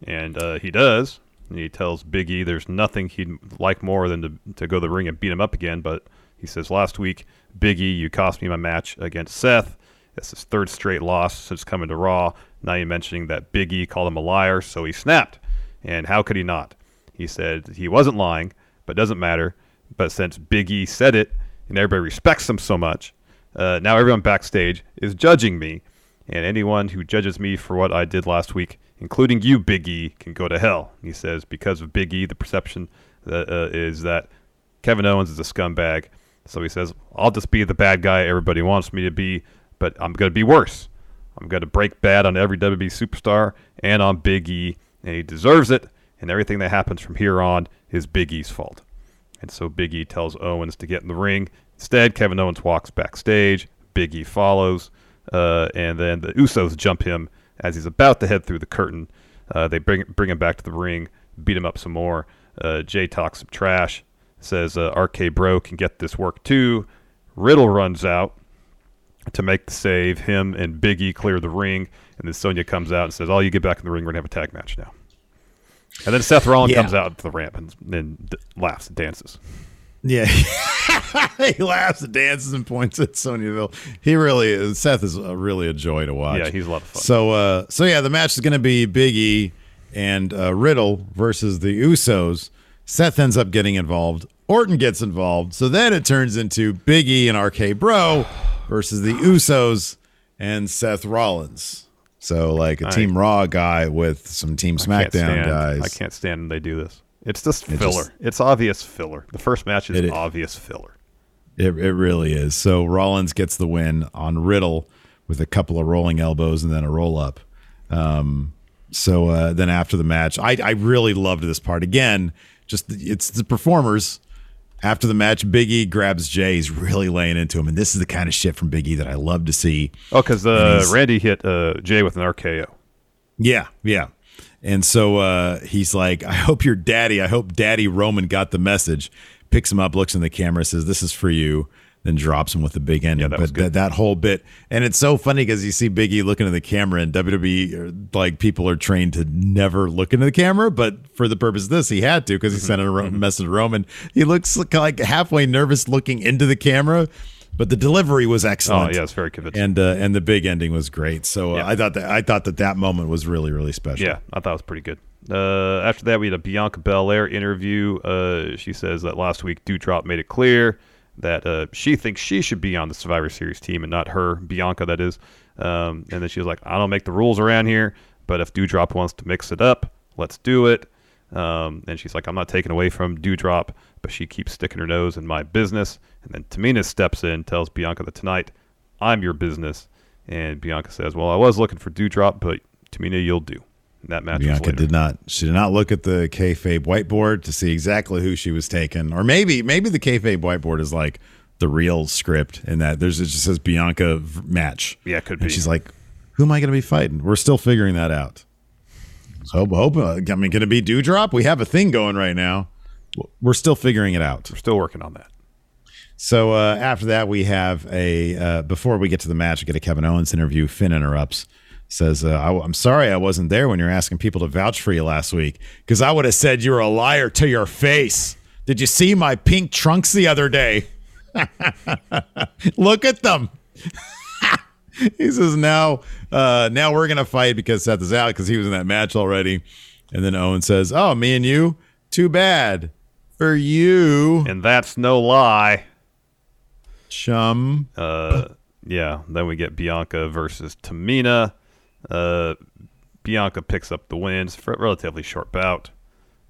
And uh, he does. He tells Biggie there's nothing he'd like more than to, to go to the ring and beat him up again. But he says, last week, Biggie, you cost me my match against Seth. That's his third straight loss since coming to Raw. Now you're mentioning that Biggie called him a liar, so he snapped. And how could he not? He said he wasn't lying, but doesn't matter. But since Biggie said it and everybody respects him so much, uh, now everyone backstage is judging me. And anyone who judges me for what I did last week, including you, Biggie, can go to hell. He says because of Biggie, the perception that, uh, is that Kevin Owens is a scumbag. So he says, I'll just be the bad guy everybody wants me to be, but I'm going to be worse. I'm going to break bad on every WWE superstar and on Big E and he deserves it. And everything that happens from here on is Big E's fault. And so Big E tells Owens to get in the ring. Instead, Kevin Owens walks backstage. Big E follows, uh, and then the Usos jump him as he's about to head through the curtain. Uh, they bring bring him back to the ring, beat him up some more. Uh, Jay talks some trash, says uh, RK Bro can get this work too. Riddle runs out to make the save. Him and Big E clear the ring, and then Sonya comes out and says, "Oh, you get back in the ring. We're gonna have a tag match now." And then Seth Rollins Yeah. comes out to the ramp and, and d- laughs and dances. Yeah. he laughs and dances and points at Sonya Deville. He really is. Seth is uh really a joy to watch. Yeah, he's a lot of fun. So, uh, so yeah, the match is going to be Big E and uh, Riddle versus the Usos. Seth ends up getting involved. Orton gets involved. So then it turns into Big E and RK Bro versus the Usos and Seth Rollins. So like a I- Team Raw guy with some Team I SmackDown stand- guys. I can't stand when they do this. It's just It filler. just- it's obvious filler. The first match is It obvious filler. It, it really is. So Rollins gets the win on Riddle with a couple of rolling elbows and then a roll up. Um, so uh, then after the match, I, I really loved this part. Again, just the- it's the performers. After the match, Big E grabs Jay. He's really laying into him, and this is the kind of shit from Big E that I love to see. Oh, because uh, Randy hit uh, Jay with an RKO. Yeah, yeah. And so uh, he's like, I hope your daddy, I hope daddy Roman got the message. Picks him up, looks in the camera, says, This is for you. Then drops him with the big ending. that but that, that whole bit, and it's so funny because you see Biggie looking at the camera, and WWE, like people are trained to never look into the camera, but for the purpose of this, he had to because he sent a ro- message to Roman. He looks like- like halfway nervous looking into the camera, but the delivery was excellent. Oh, yeah, it's very convincing. And uh, and the big ending was great. So uh, Yeah. I thought that I thought that that moment was really really special. Yeah, I thought it was pretty good. Uh, after that, we had a Bianca Belair interview. Uh, she says that last week Doudrop made it clear that uh, she thinks she should be on the Survivor Series team and not her, Bianca, that is. Um, and then she was like, I don't make the rules around here, but if Doudrop wants to mix it up, let's do it. Um, and she's like, I'm not taking away from Doudrop, but she keeps sticking her nose in my business. And then Tamina steps in, tells Bianca that tonight, I'm your business. And Bianca says, Well, I was looking for Doudrop, but Tamina, you'll do. That match Bianca did not. She did not look at the kayfabe whiteboard to see exactly who she was taking, or maybe maybe the kayfabe whiteboard is like the real script, in that there's it just says Bianca match. Yeah, could and be. she's like, "Who am I going to be fighting?" We're still figuring that out. So hope, hope uh, I mean, going to be Doudrop? We have a thing going right now. We're still figuring it out. We're still working on that. So uh, after that, we have a uh, before we get to the match, we get a Kevin Owens interview. Finn interrupts, says, uh, I, "I'm sorry I wasn't there when you're asking people to vouch for you last week because I would have said you were a liar to your face. Did you see my pink trunks the other day? Look at them." he says, "Now, uh, now we're gonna fight because Seth is out because he was in that match already." And then Owen says, "Oh, me and you, too bad for you." And that's no lie. chum. Uh, yeah. Then we get Bianca versus Tamina. Uh, Bianca picks up the wins It's a relatively short bout.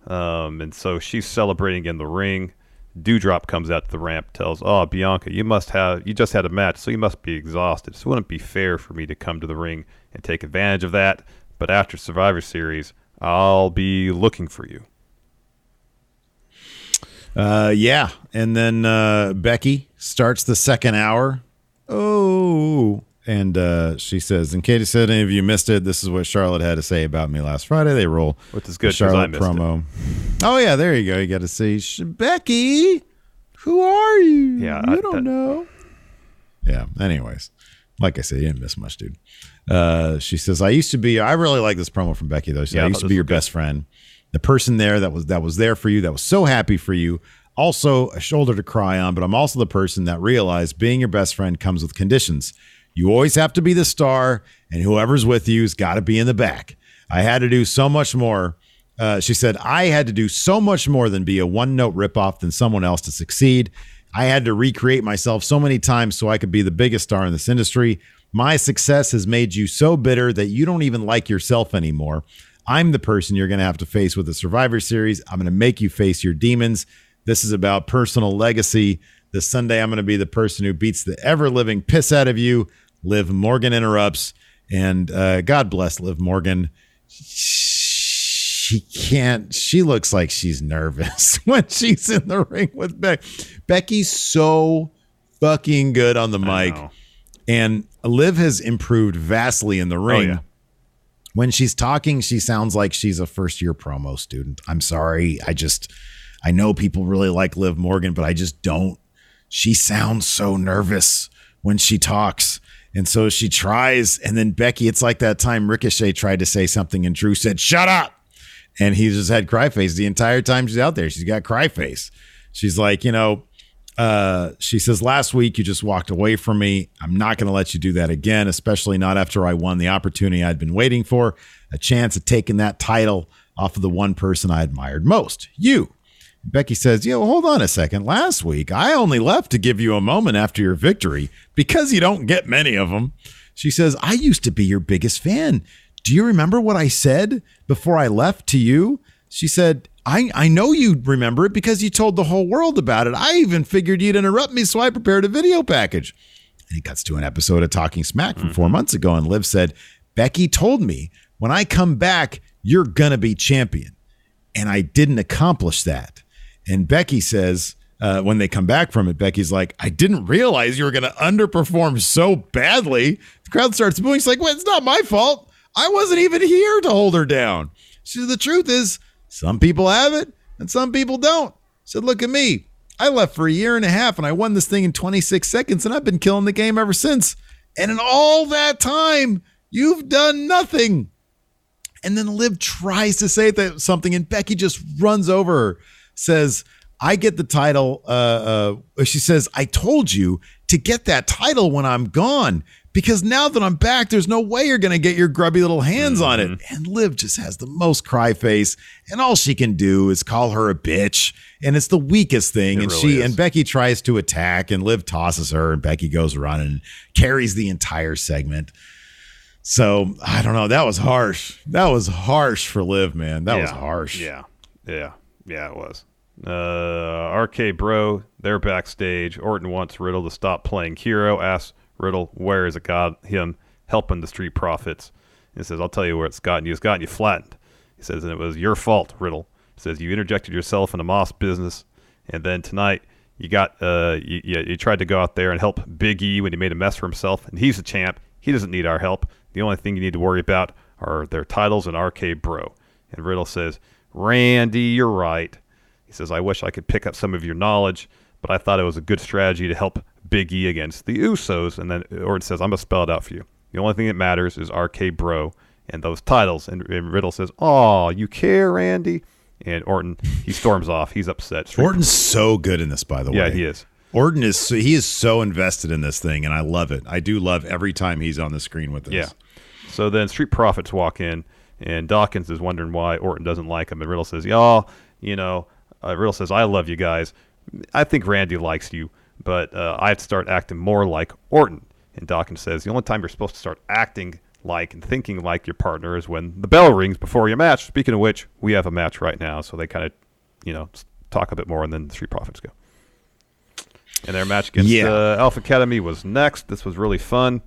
Um, and so she's celebrating in the ring. Doudrop comes out to the ramp, tells, "Oh, Bianca, you must have you just had a match, so you must be exhausted. So it wouldn't be fair for me to come to the ring and take advantage of that. But after Survivor Series, I'll be looking for you." Uh, yeah, and then uh, Becky starts the second hour. Oh, and uh, she says, "In case said any of you missed it, this is what Charlotte had to say about me last Friday." They roll Which is the good Charlotte promo. Oh yeah, there you go. You got to see Becky. Who are you? Yeah, you I- don't that- know. Yeah. Anyways, like I said, you didn't miss much, dude. Uh, she says, "I used to be. I really like this promo from Becky though. She said, Yeah, I I used to be your good. best friend, the person there that was that was there for you, that was so happy for you. Also, a shoulder to cry on. But I'm also the person that realized being your best friend comes with conditions. You always have to be the star, and whoever's with you's got to be in the back. I had to do so much more." Uh, she said, I had to do so much more than be a one note ripoff than someone else to succeed. I had to recreate myself so many times so I could be the biggest star in this industry. My success has made you so bitter that you don't even like yourself anymore. I'm the person you're going to have to face with the Survivor Series. I'm going to make you face your demons. This is about personal legacy. This Sunday, I'm going to be the person who beats the ever living piss out of you. Liv Morgan interrupts. And uh, God bless Liv Morgan she can't she looks like she's nervous when she's in the ring with Beck. Becky's so fucking good on the mic. And Liv has improved vastly in the ring. yeah. When she's talking, she sounds like she's a first year promo student. I'm sorry. I just I know people really like Liv Morgan, but I just don't. She sounds so nervous when she talks. And so she tries, and then Becky, it's like that time Ricochet tried to say something, and Drew said, Shut up. And he just had cry face the entire time she's out there. She's got cry face. She's like, you know, uh, she says, last week you just walked away from me. I'm not going to let you do that again, especially not after I won the opportunity I'd been waiting for a chance at taking that title off of the one person I admired most, you. Becky says, Yo, hold on a second. Last week, I only left to give you a moment after your victory because you don't get many of them. She says, I used to be your biggest fan. Do you remember what I said before I left to you? She said, I, I know you remember it because you told the whole world about it. I even figured you'd interrupt me, so I prepared a video package. And he cuts to an episode of Talking Smack from four mm-hmm. months ago, and Liv said, Becky told me when I come back, you're going to be champion. And I didn't accomplish that. And Becky says, uh, when they come back from it, Becky's like, I didn't realize you were going to underperform so badly. The crowd starts booing. She's like, well, it's not my fault. I wasn't even here to hold her down. She said, the truth is, some people have it and some people don't. She said, look at me. I left for a year and a half and I won this thing in 26 seconds and I've been killing the game ever since. And in all that time, you've done nothing. And then Liv tries to say that something, and Becky just runs over her, says, I get the title. Uh, uh, she says, I told you to get that title when I'm gone because now that I'm back, there's no way you're going to get your grubby little hands on it. And Liv just has the most cry face, and all she can do is call her a bitch. And it's the weakest thing. It and really she is. and Becky tries to attack, and Liv tosses her, and Becky goes running and carries the entire segment. So I don't know. That was harsh. That was harsh for Liv, man. That was harsh. Yeah, yeah, yeah. It was. Uh, RK Bro, they're backstage. Orton wants Riddle to stop playing hero. Asks Riddle, "Where is it got him helping the Street Profits?" He says, "I'll tell you where it's gotten you. It's gotten you flattened." He says, "And it was your fault, Riddle." He says, "You interjected yourself in into Moss business, and then tonight." You got uh you, you, you tried to go out there and help Big E when he made a mess for himself, and he's a champ. He doesn't need our help. The only thing you need to worry about are their titles and RK Bro. And Riddle says, Randy, you're right. He says, I wish I could pick up some of your knowledge, but I thought it was a good strategy to help Big E against the Usos. And then Orton says, I'm going to spell it out for you. The only thing that matters is RK Bro and those titles. And, and Riddle says, Oh, you care, Randy? And Orton, he storms off. He's upset. Orton's so good in this, by the way. Yeah, he is. Orton is so, he is so invested in this thing, and I love it. I do love every time he's on the screen with us. Yeah. So then Street Profits walk in, and Dawkins is wondering why Orton doesn't like him. And Riddle says, Y'all, you know, uh, Riddle says, I love you guys. I think Randy likes you, but uh, I have to start acting more like Orton. And Dawkins says, The only time you're supposed to start acting like and thinking like your partner is when the bell rings before your match. Speaking of which, we have a match right now. So they kind of, you know, talk a bit more, and then the Street Profits go. And their match against Yeah. uh, Alpha Academy was next. This was really fun.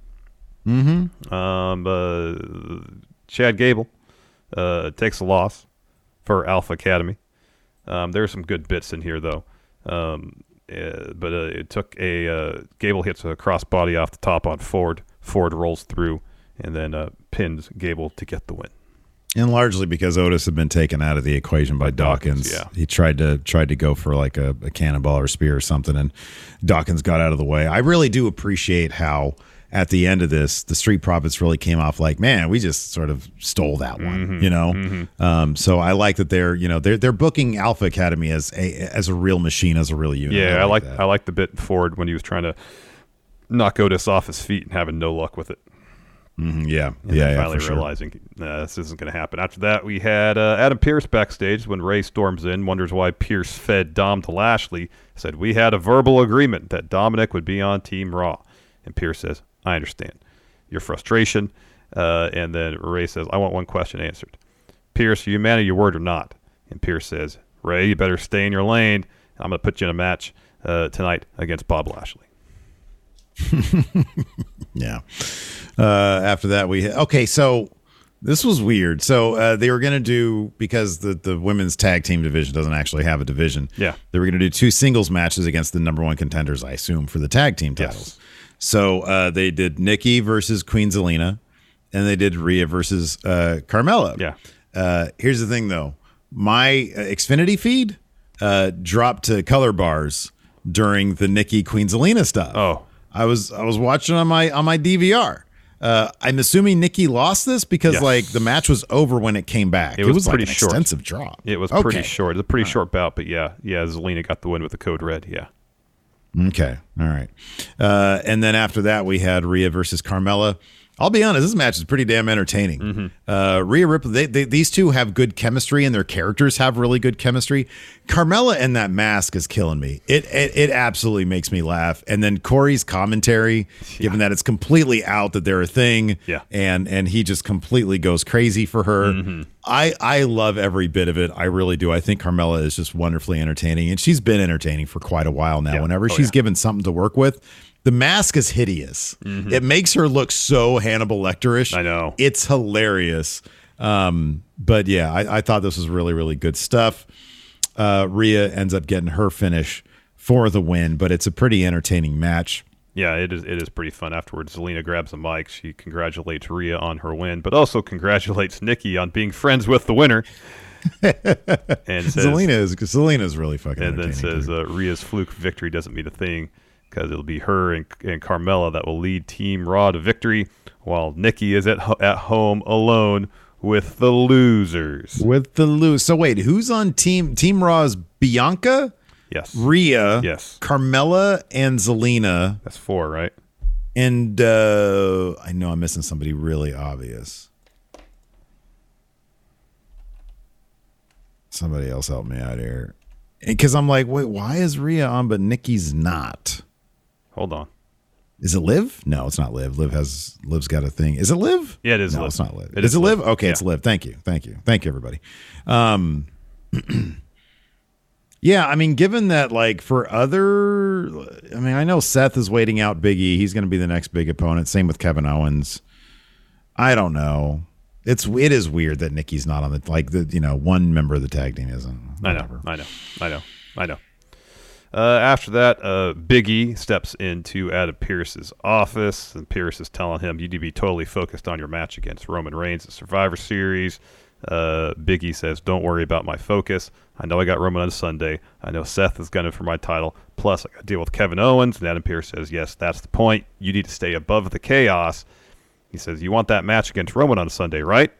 Mm-hmm. Um, uh, Chad Gable uh, takes a loss for Alpha Academy. Um, are some good bits in here though. Um, uh, but uh, it took a uh, Gable hits a crossbody off the top on Ford. Ford rolls through and then uh, pins Gable to get the win. And largely because Otis had been taken out of the equation by, Dawkins. Dawkins, yeah. He tried to tried to go for like a, a cannonball or spear or something, and Dawkins got out of the way. I really do appreciate how at the end of this, the Street Profits really came off like, man, we just sort of stole that one, Mm-hmm. you know. Um, so I like that they're you know they're they're booking Alpha Academy as a as a real machine, as a real unit. Yeah, I like that. I like the bit Ford when he was trying to knock Otis off his feet and having no luck with it. Mhm, yeah, And yeah, then yeah, finally sure. realizing this isn't going to happen. After that, we had uh, Adam Pearce backstage when Rey storms in, wonders why Pearce fed Dom to Lashley. Said we had a verbal agreement that Dominic would be on Team Raw, and Pearce says, "I understand your frustration." Uh, and then Rey says, "I want one question answered. Pearce, are you man of your word or not?" And Pearce says, "Rey, you better stay in your lane. I'm going to put you in a match uh, tonight against Bob Lashley." Yeah. Uh, after that, we okay. So this was weird. So uh, they were going to do because the the women's tag team division doesn't actually have a division. Yeah. They were going to do two singles matches against the number one contenders, I assume, for the tag team titles. So uh, they did Nikki versus Queen Zelina, and they did Rhea versus uh, Carmella. Yeah. Uh, here's the thing, though. My uh, Xfinity feed uh, dropped to color bars during the Nikki Queen Zelina stuff. Oh. I was I was watching on my on my DVR. Uh, I'm assuming Nikki lost this because Yes. like the match was over when it came back. It was like pretty an short. extensive drop. It was Okay. pretty short. It's a pretty short bout, but yeah, yeah, Zelina got the win with the code red. Yeah. Okay. All right. Uh, and then after that, we had Rhea versus Carmella. I'll be honest, this match is pretty damn entertaining. Mm-hmm. Uh, Rhea Ripley, they, they, these two have good chemistry, and their characters have really good chemistry. Carmella and that mask is killing me. It it, it absolutely makes me laugh. And then Corey's commentary, given that it's completely out that they're a thing, Yeah. and and he just completely goes crazy for her. Mm-hmm. I I love every bit of it. I really do. I think Carmella is just wonderfully entertaining, and she's been entertaining for quite a while now. Yeah. Whenever Oh, she's yeah. given something to work with, the mask is hideous. It makes her look so Hannibal Lecterish. Mm-hmm. I know. it's hilarious. Um, but yeah, I, I thought this was really really good stuff. Uh, Rhea ends up getting her finish for the win, but it's a pretty entertaining match. Yeah, it is. It is pretty fun. Afterwards, Zelina grabs a mic. She congratulates Rhea on her win, but also congratulates Nikki on being friends with the winner. and says, Zelina is Zelina is really fucking. and then says uh, Rhea's fluke victory doesn't mean a thing because it'll be her and, and Carmella that will lead Team Raw to victory, while Nikki is at ho- at home alone with the losers. with the lose. So wait, who's on team Team Raw's Bianca, Yes, Rhea, Yes. Carmella, and Zelina, that's four, right? and uh, I know I'm missing somebody really obvious. Somebody else help me out here, because I'm like, wait, why is Rhea on but Nikki's not? Hold on. Is it Liv? No, it's not Liv. Liv has Liv's got a thing. Is it Liv? Yeah, it is No, Liv. it's not Liv. It is is it Liv? Liv. Okay, Yeah. it's Liv. Thank you, thank you, thank you, everybody. Um, yeah, I mean, given that, like, for other, I mean, I know Seth is waiting out Biggie. He's going to be the next big opponent. Same with Kevin Owens. I don't know. It's it is weird that Nikki's not on the like the you know one member of the tag team isn't. I know, I know, I know, I know. Uh, after that, uh, Big E steps into Adam Pearce's office, and Pearce is telling him, "You need to be totally focused on your match against Roman Reigns at Survivor Series." Uh, Big E says, "Don't worry about my focus. I know I got Roman on Sunday. I know Seth is gunning for my title. Plus, I got to deal with Kevin Owens." And Adam Pearce says, "Yes, that's the point. You need to stay above the chaos." He says, "You want that match against Roman on Sunday, right?"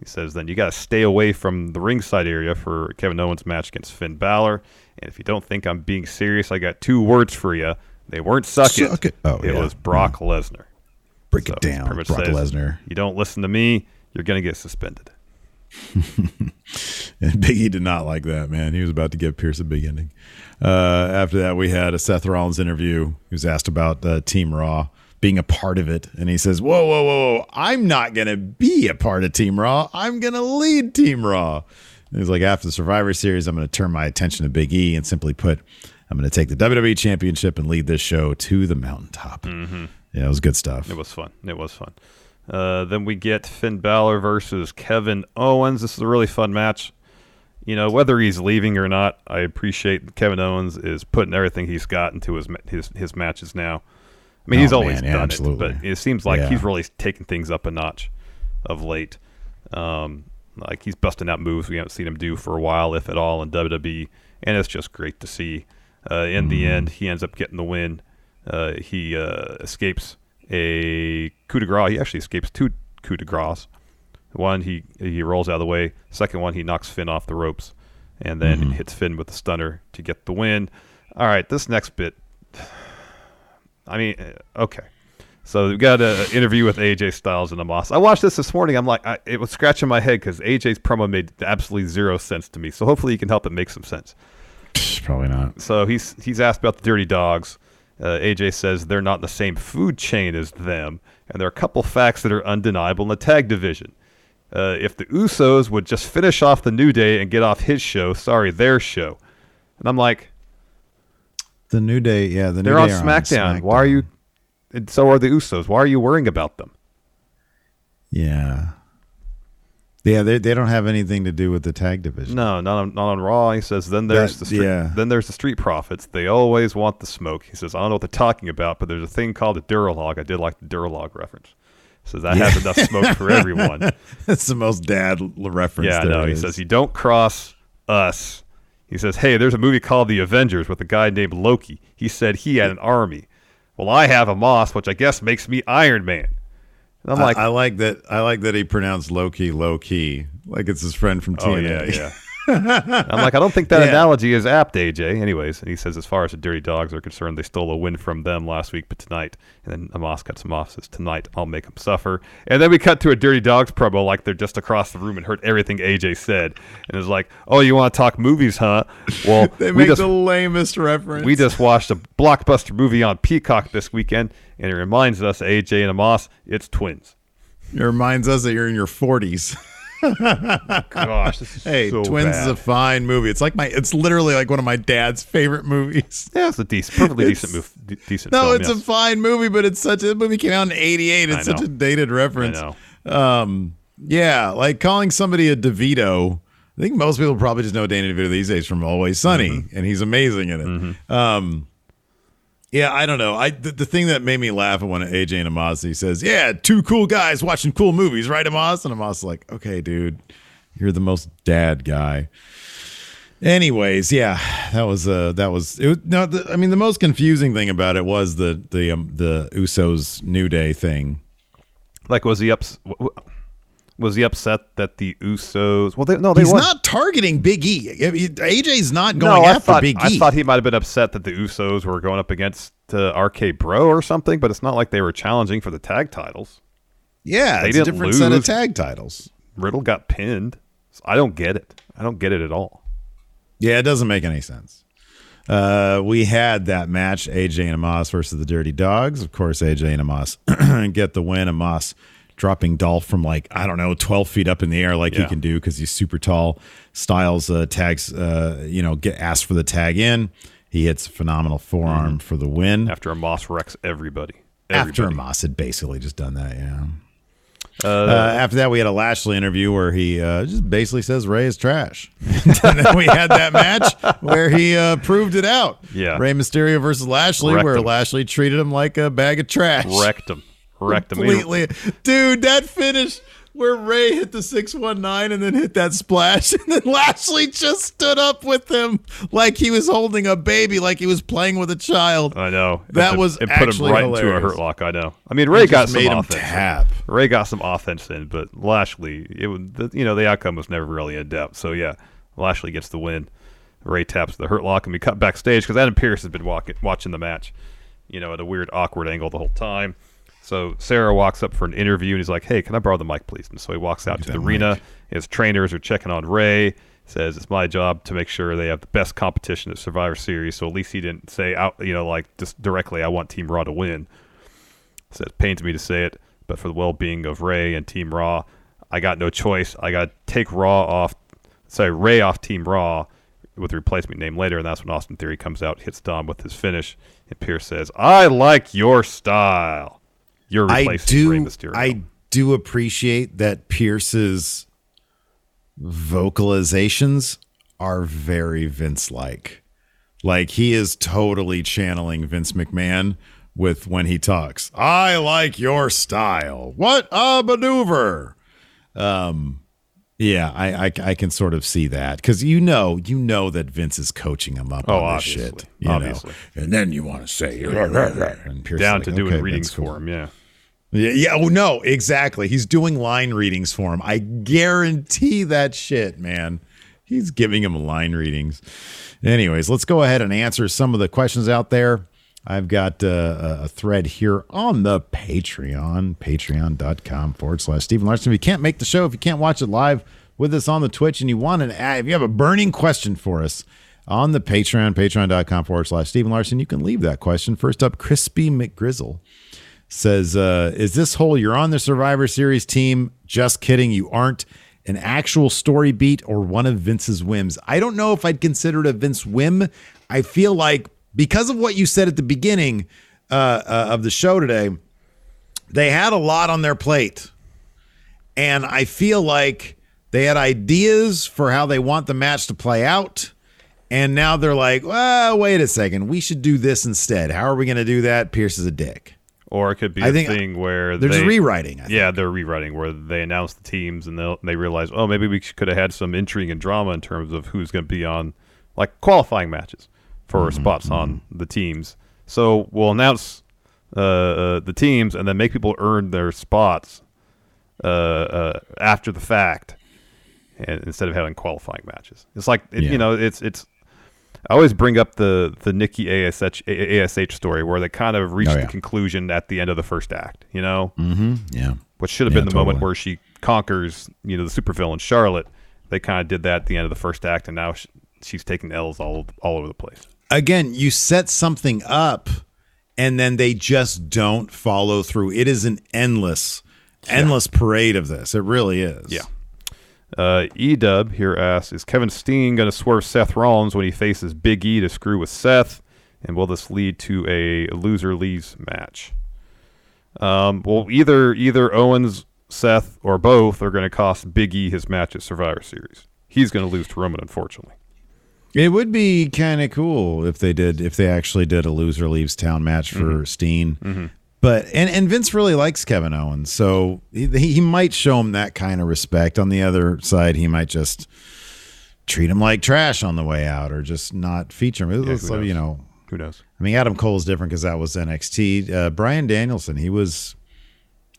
He says, then you got to stay away from the ringside area for Kevin Owens' match against Finn Balor. And if you don't think I'm being serious, I got two words for you. They weren't suck, Suck it. Oh, it yeah. was Brock Lesnar. Break So it down, Brock says, Lesnar. You don't listen to me, you're going to get suspended. And Biggie did not like that, man. He was about to give Pearce a big ending. Uh, after that, we had a Seth Rollins interview. He was asked about uh, Team Raw being a part of it. And he says, Whoa, whoa, whoa, whoa. I'm not going to be a part of Team Raw. I'm going to lead Team Raw. He's like, After the Survivor Series, I'm going to turn my attention to Big E and simply put, I'm going to take the WWE Championship and lead this show to the mountaintop. Mm-hmm. Yeah, it was good stuff. It was fun. It was fun. Uh, then we get Finn Balor versus Kevin Owens. This is a really fun match. You know, whether he's leaving or not, I appreciate Kevin Owens is putting everything he's got into his his his matches now. I mean, Oh, he's always man, yeah, done absolutely. it, but it seems like Yeah. he's really taken things up a notch of late. Um, like he's busting out moves we haven't seen him do for a while, if at all, in WWE, and it's just great to see. Uh, in the Mm-hmm. end, he ends up getting the win. Uh, he uh, escapes a coup de grace. He actually escapes two coup de grace. One, he he rolls out of the way. Second one, he knocks Finn off the ropes, and then Mm-hmm. hits Finn with the stunner to get the win. All right, this next bit. I mean, uh, okay. So we've got an interview with AJ Styles and Omos. I watched this this morning. I'm like, I, it was scratching my head because AJ's promo made absolutely zero sense to me. So hopefully you can help it make some sense. Probably not. So he's he's asked about the Dirty Dogs. Uh, AJ says they're not in the same food chain as them, and there are a couple facts that are undeniable in the tag division. Uh, if the Usos would just finish off the New Day and get off his show, sorry, their show, and I'm like, The New Day, yeah, the they're New on Day are SmackDown. Why are you? And so are the Usos. Why are you worrying about them? Yeah. Yeah, they, they don't have anything to do with the tag division. No, not on, not on Raw. He says then there's That- the street, yeah. then there's the Street Profits. They always want the smoke. He says I don't know what they're talking about, but there's a thing called a Duralog. I did like the Duralog reference. He says that has enough smoke for everyone. That's the most dad reference. yeah, no. He says you don't cross us. He says, hey, there's a movie called The Avengers with a guy named Loki. He said he had an army. Well, I have Omos, which I guess makes me Iron Man. And I'm like, I, like that. I like that he pronounced Loki low key, like it's his friend from Oh yeah, yeah. I'm like, I don't think that Yeah. analogy is apt, AJ. Anyways, and he says, as far as the Dirty Dogs are concerned, they stole a win from them last week, but tonight, and then Omos cuts him off, says, tonight I'll make them suffer. And then we cut to a Dirty Dogs promo, like they're just across the room and heard everything AJ said, and is like, oh, you want to talk movies, huh? Well, they we make just the lamest reference. we just watched a blockbuster movie on Peacock this weekend, and it reminds us, AJ and Omos, it's twins. It reminds us that you're in your 40s. Gosh, this is hey, so Twins bad. is a fine movie. It's like my. It's literally like one of my dad's favorite movies. Yeah, it's a decent, perfectly It's- decent move, de- decent No, film, it's yes. a fine movie, but it's such. a movie came out in '88. It's such a dated reference. I Um, yeah, like calling somebody a DeVito. I think most people probably just know Danny DeVito these days from Always Sunny, Mm-hmm. and he's amazing in it. Um, yeah, I don't know. I the, the thing that made me laugh when AJ and he says, "Yeah, two cool guys watching cool movies, right, Omos?" And is like, "Okay, dude, you're the most dad guy." Anyways, yeah, that was uh that was it. Was, no, the, I mean the most confusing thing about it was the the um, the Usos New Day thing. Like, was he ups? Was he upset that the Usos? Well, they, no, they He's won. not targeting Big E. AJ's not going I after thought Big I E. thought he might have been upset that the Usos were going up against uh, RK Bro or something, but it's not like they were challenging for the tag titles. yeah, they it's a didn't different set of lose. tag titles. Riddle got pinned. So I don't get it. I don't get it at all. Yeah, it doesn't make any sense. Uh, we had that match, AJ and Omos versus the Dirty Dogs. Of course, AJ and Omos get the win. Omos dropping Dolph from like I don't know, twelve feet up in the air, like he can do because he's super tall. Styles uh, tags, uh, you know, get asked for the tag in. He hits a phenomenal forearm for the win. After Omos wrecks everybody. After Everybody. Omos had basically just done that, yeah. Uh, after that, we had a Lashley interview where he uh, just basically says Rey is trash. and then we had that match where he uh, proved it out. Yeah. Rey Mysterio versus Lashley, Wrecked where him. Lashley treated him like a bag of trash. wrecked him. Wrecked him. Completely. Dude, that finish where Rey hit the 619 and then hit that splash, and then Lashley just stood up with him like he was holding a baby, like he was playing with a child. I know. That It- was it put him actually right into a hurt lock. I know. I mean, Rey It got some made him offense. tap. Rey got some offense in, but Lashley, it was the, you know the outcome was never really in depth. So yeah, Lashley gets the win. Rey taps the hurt lock, and we cut backstage because Adam Pearce has been walking, watching the match, you know, at a weird, awkward angle the whole time. So Sarah walks up for an interview, and he's like, "Hey, can I borrow the mic, please?" And so he walks out to the arena. mic. His trainers are checking on Rey. Says it's my job to make sure they have the best competition at Survivor Series. So at least he didn't say out, you know, like just directly, "I want Team Raw to win." Says pains me to say it, but for the well-being of Rey and Team Raw, I got no choice. I got to take Raw off, sorry, Rey off Team Raw, with a replacement name later, and that's when Austin Theory comes out, hits Dom with his finish, and Pearce says, "I like your style." You're I replacing Rey do. Mysterio. I do appreciate that Pearce's vocalizations are very Vince-like. Like he is totally channeling Vince McMahon with when he talks. I like your style. What a maneuver! Um, yeah, I, I I can sort of see that because you know you know that Vince is coaching him up Oh, on this shit. You know? Obviously. and then you want to say and Pearce is down like, to doing "Okay, readings cool." for him. Yeah. Yeah, yeah, oh no, exactly. He's doing line readings for him. I guarantee that shit, man. He's giving him line readings. Anyways, let's go ahead and answer some of the questions out there. I've got uh, a thread here on the Patreon, patreon.com forward slash Stephen Larson. If you can't make the show, if you can't watch it live with us on the Twitch and you want an ad, if you have a burning question for us on the Patreon, patreon.com forward slash Stephen Larson, you can leave that question. First up, Crispy McGrizzle says, uh, Is this whole you're on the Survivor Series team? Just kidding. You aren't an actual story beat or one of Vince's whims. I don't know if I'd consider it a Vince whim. I feel like because of what you said at the beginning uh, uh, of the show today, they had a lot on their plate. And I feel like they had ideas for how they want the match to play out. And now they're like, well, wait a second. We should do this instead. How are we going to do that? Pearce is a dick. Or it could be I a think thing where they're they, just rewriting. I Yeah, they're rewriting where they announce the teams and they they realize, oh, maybe we could have had some intrigue and drama in terms of who's going to be on like qualifying matches for Mm-hmm, spots on the teams. So we'll announce uh, uh, the teams and then make people earn their spots uh, uh, after the fact, and instead of having qualifying matches. It's like it, Yeah. you know, it's it's. I always bring up the the Nikki ASH ASH story where they kind of reached Oh, the conclusion at the end of the first act. You know, Mm-hmm. Yeah. what should have Yeah, been the moment where she conquers, you know, the supervillain Charlotte. They kind of did that at the end of the first act, and now sh she's taking L's all all over the place. Again, you set something up and then they just don't follow through. It is an endless, endless parade of this. It really is. Yeah. Uh, Edub here asks: Is Kevin Steen going to swerve Seth Rollins when he faces Big E to screw with Seth? And will this lead to a loser leaves match? Um, well, either either Owens, Seth, or both are going to cost Big E his match at Survivor Series. He's going to lose to Roman, unfortunately. It would be kind of cool if they did, if they actually did a loser leaves town match for Mm-hmm. Steen. But and and Vince really likes Kevin Owens, so he, he might show him that kind of respect. On the other side, he might just treat him like trash on the way out, or just not feature him. Yeah, like, you know, Who knows? I mean, Adam Cole's different because that was NXT. Uh, Bryan Danielson, he was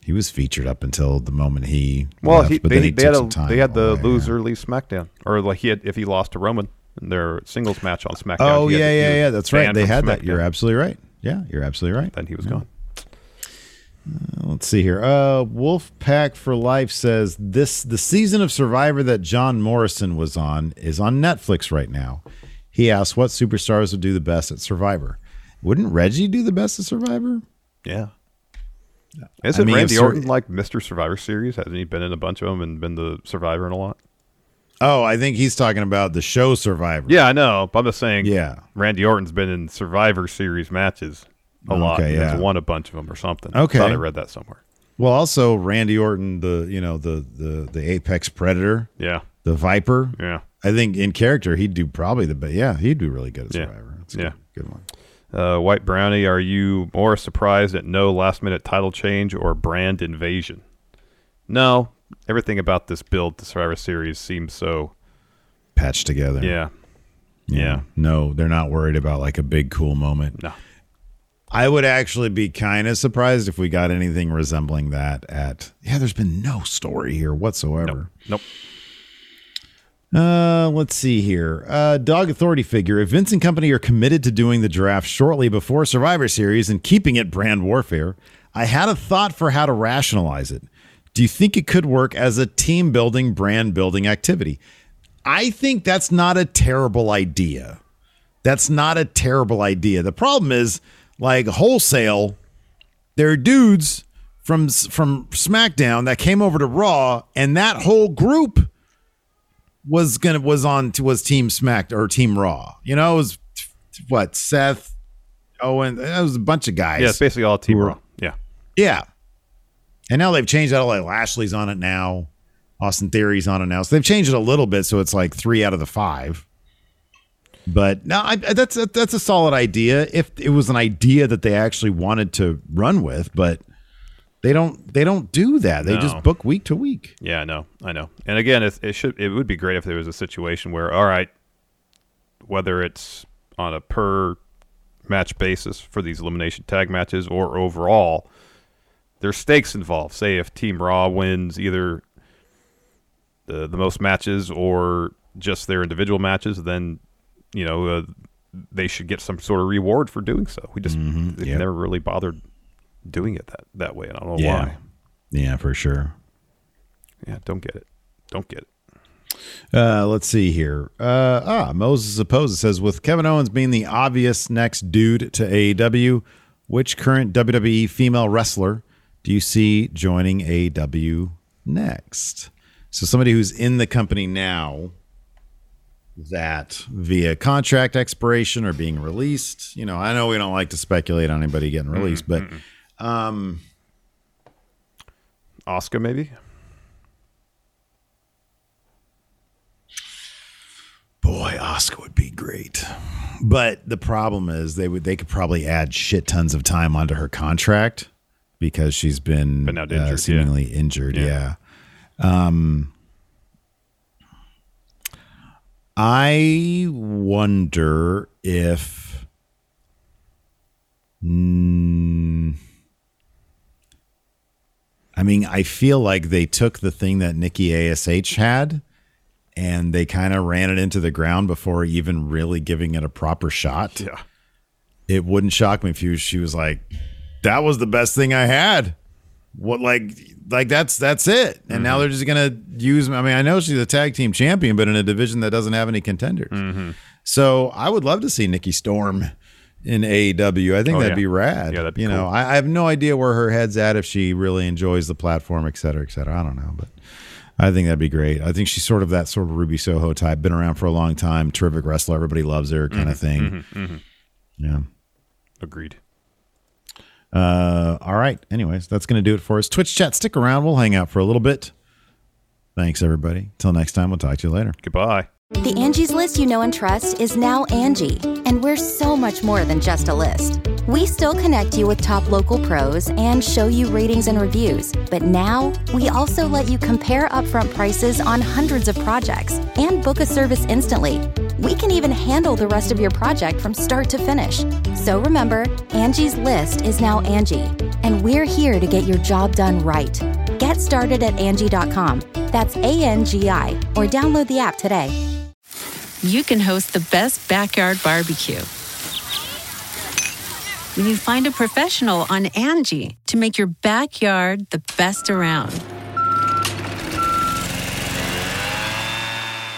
he was featured up until the moment he Well, left, he, but they, then he they took had some a, time they had the away, yeah. loser leave SmackDown, or like he had if he lost to Roman in their singles match on SmackDown. Oh yeah, yeah, yeah. That's right. They had that. You're absolutely right. Yeah, you're absolutely right. Then he was gone. Let's see here. Uh, Wolfpack for Life says this: the season of Survivor that John Morrison was on is on Netflix right now. He asked what superstars would do the best at Survivor. Wouldn't Reggie do the best at Survivor? Yeah. Isn't mean, if Randy Sur- Orton like Mr. Survivor Series? Hasn't he been in a bunch of them and been the survivor in a lot? Oh, I think he's talking about the show Survivor. Yeah, I know. But I'm just saying. Yeah. Randy Orton's been in Survivor Series matches a lot. Okay, yeah. won a bunch of them or something. Okay. Thought I read that somewhere. Well, also Randy Orton, the you know the the the apex predator, Yeah. the Viper. Yeah. I think in character he'd do probably the best. Yeah, he'd do really good at Yeah. Survivor. That's a Yeah. good, good one. Uh, White Brownie, are you more surprised at no last minute title change or brand invasion? No. Everything about this build to Survivor Series seems so. Patched together. Yeah. Yeah. No, they're not worried about like a big cool moment. No. I would actually be kind of surprised if we got anything resembling that at Yeah, there's been no story here whatsoever. Nope. Uh, let's see here. Uh, Dog Authority figure. If Vince and company are committed to doing the draft shortly before Survivor Series and keeping it brand warfare, I had a thought for how to rationalize it. Do you think it could work as a team building, brand building activity? I think that's not a terrible idea. That's not a terrible idea. The problem is, like wholesale, there are dudes from from SmackDown that came over to Raw, and that whole group was gonna was on to was Team Smack or Team Raw. You know, it was what Seth, Owen. That was a bunch of guys. Yeah, it's basically all Team Raw. Yeah. Yeah. And now they've changed that. All like Lashley's on it now. Austin Theory's on it now. So they've changed it a little bit. So it's like three out of the five. But no, I, that's a, that's a solid idea. If it was an idea that they actually wanted to run with, but they don't they don't do that. They No. just book week to week. Yeah, I know, I know. And again, it, it should it would be great if there was a situation where, all right, whether it's on a per match basis for these elimination tag matches or overall, there's stakes involved. Say if Team Raw wins either the the most matches or just their individual matches, then you know uh, they should get some sort of reward for doing so. We just they yep. never really bothered doing it that that way. and I don't know Yeah. why. Yeah, for sure. Yeah, don't get it. Don't get it. Uh, let's see here. Uh, ah, Moses Opposes says with Kevin Owens being the obvious next dude to AEW, which current WWE female wrestler do you see joining AEW next? So somebody who's in the company now that via contract expiration or being released. You know, I know we don't like to speculate on anybody getting released, but um, Asuka maybe. Boy, Asuka would be great. But the problem is they would they could probably add shit tons of time onto her contract because she's been Been out uh, injured, yeah. seemingly injured. Yeah. Yeah. Um I wonder if Mm, I mean, I feel like they took the thing that Nikki ASH had and they kind of ran it into the ground before even really giving it a proper shot. Yeah. It wouldn't shock me if you, she was like, "That was the best thing I had." What like like that's that's it. And now mm-hmm. they're just gonna use. I mean, I know she's a tag team champion, but in a division that doesn't have any contenders. Mm-hmm. So I would love to see Nikki Storm in AEW. I think Oh, that'd yeah. be rad. Yeah, that'd be you know. I, I have no idea where her head's at if she really enjoys the platform, et cetera, et cetera. I don't know, but I think that'd be great. I think she's sort of that sort of Ruby Soho type. Been around for a long time. Terrific wrestler. Everybody loves her, kind of mm-hmm. thing. Yeah. Agreed. Uh, all right. Anyways, that's going to do it for us. Twitch chat, stick around. We'll hang out for a little bit. Thanks, everybody. Till next time, we'll talk to you later. Goodbye. The Angie's list you know and trust is now Angi, and we're so much more than just a list. We still connect you with top local pros and show you ratings and reviews, but now we also let you compare upfront prices on hundreds of projects and book a service instantly. We can even handle the rest of your project from start to finish. So remember, Angie's list is now Angi, and we're here to get your job done right. Get started at Angi.com. That's A N G I, or download the app today. you can host the best backyard barbecue. When you find a professional on Angi to make your backyard the best around.